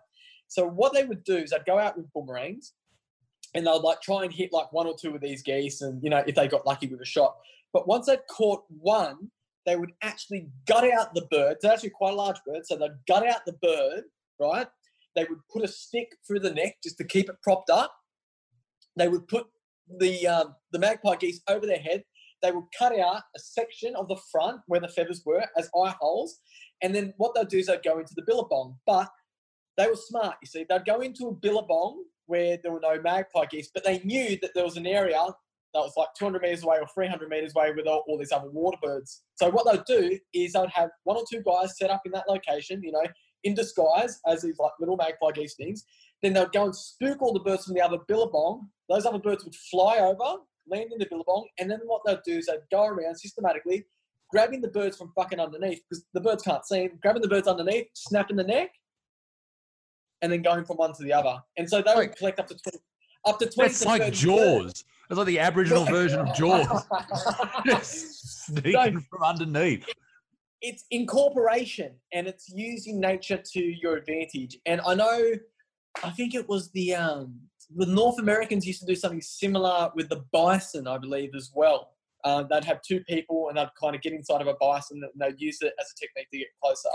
So what they would do is they'd go out with boomerangs, and they'd like try and hit like one or two of these geese, and you know if they got lucky with a shot. But once they'd caught one, they would actually gut out the bird. It's actually quite a large bird, so they'd gut out the bird, right? They would put a stick through the neck just to keep it propped up. They would put the um, the magpie geese over their head. They would cut out a section of the front where the feathers were as eye holes, and then what they'd do is they'd go into the billabong. But they were smart, you see. They'd go into a billabong where there were no magpie geese, but they knew that there was an area that was like 200 meters away or 300 meters away with all, all these other water birds. So what they'd do is they'd have one or two guys set up in that location, you know, in disguise as these like little magpie geese things. Then they'd go and spook all the birds from the other billabong. Those other birds would fly over, land in the billabong, and then what they'd do is they'd go around systematically, grabbing the birds from fucking underneath because the birds can't see them, grabbing the birds underneath, snapping the neck, and then going from one to the other. And so they would collect up to 20, up to 20 That's like Jaws. It's like the Aboriginal version of Jaws. (laughs) Sneaking from underneath. It's incorporation and it's using nature to your advantage. And I know, I think it was the um, the North Americans used to do something similar with the bison, I believe, as well. Um, they'd have two people and they'd kind of get inside of a bison and they'd use it as a technique to get closer.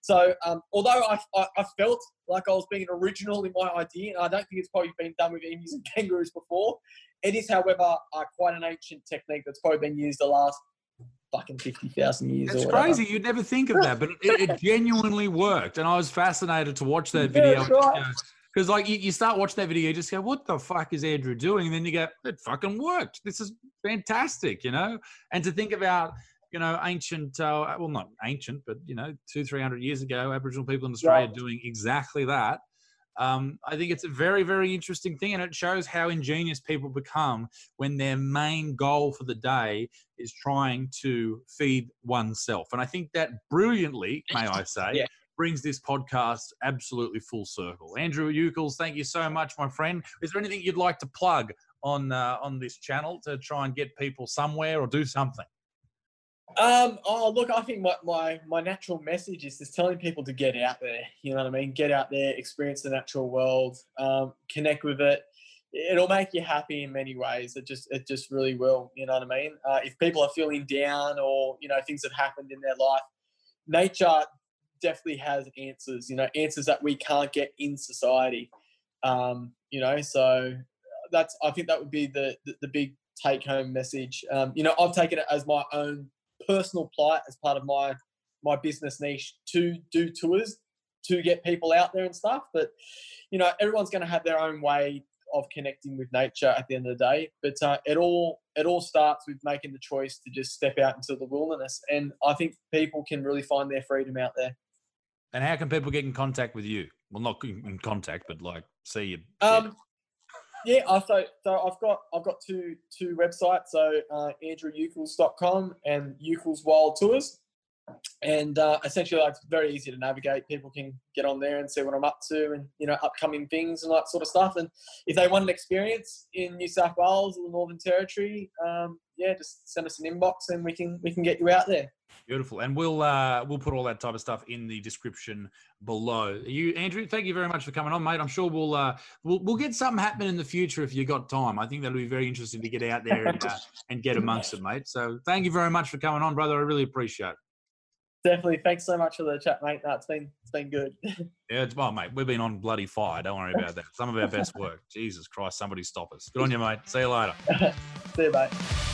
So, um, although I, I, I, felt like I was being original in my idea, and I don't think it's probably been done with emus and kangaroos before, it is, however, uh, quite an ancient technique that's probably been used the last fucking 50,000 years. It's crazy. You'd never think of that, but it, it, (laughs) genuinely worked. And I was fascinated to watch that video. Yeah, right. Because like you, you start watching that video, you just go, "What the fuck is Andrew doing?" And then you go, "It fucking worked. This is fantastic," you know. And to think about, you know, ancient, uh, well, not ancient, but you know, two, three hundred years ago, Aboriginal people in Australia doing exactly that. Um, I think it's a very, very interesting thing, and it shows how ingenious people become when their main goal for the day is trying to feed oneself. And I think that brilliantly, may I (laughs) say, Yeah. brings this podcast absolutely full circle. Andrew Ucles, thank you so much, my friend. Is there anything you'd like to plug on uh, on this channel to try and get people somewhere or do something? Um, oh, look, I think my, my, my natural message is just telling people to get out there. You know what I mean? Get out there, experience the natural world, um, connect with it. It'll make you happy in many ways. It just it just really will. You know what I mean? Uh, if people are feeling down or you know things have happened in their life, nature definitely has answers. You know, answers that we can't get in society. Um, you know, so that's I think that would be the the, the big take home message. Um, you know, I've taken it as my own personal plight as part of my my business niche to do tours to get people out there and stuff. But you know, everyone's going to have their own way of connecting with nature at the end of the day. But uh, it all it all starts with making the choice to just step out into the wilderness, and I think people can really find their freedom out there. And how can people get in contact with you? Well, not in contact, but like see you. Um, yeah, I so so I've got I've got two two websites. So uh, andrewucles.com and Ucles Wild Tours, and uh, essentially like, it's very easy to navigate. People can get on there and see what I'm up to, and you know upcoming things and that sort of stuff. And if they want an experience in New South Wales or the Northern Territory, um, yeah, just send us an inbox and we can we can get you out there. Beautiful, and we'll uh, we'll put all that type of stuff in the description below. You, Andrew, thank you very much for coming on, mate. I'm sure we'll uh, we'll we'll get something happening in the future if you got time. I think that'll be very interesting to get out there and, uh, (laughs) and get amongst it, mate. So thank you very much for coming on, brother. I really appreciate it. Definitely, thanks so much for the chat, mate. No, it's been it's been good. (laughs) Yeah, it's well, mate. We've been on bloody fire. Don't worry about that. Some of our best work. Jesus Christ, somebody stop us. Good on you, mate. See you later. (laughs) See you, mate.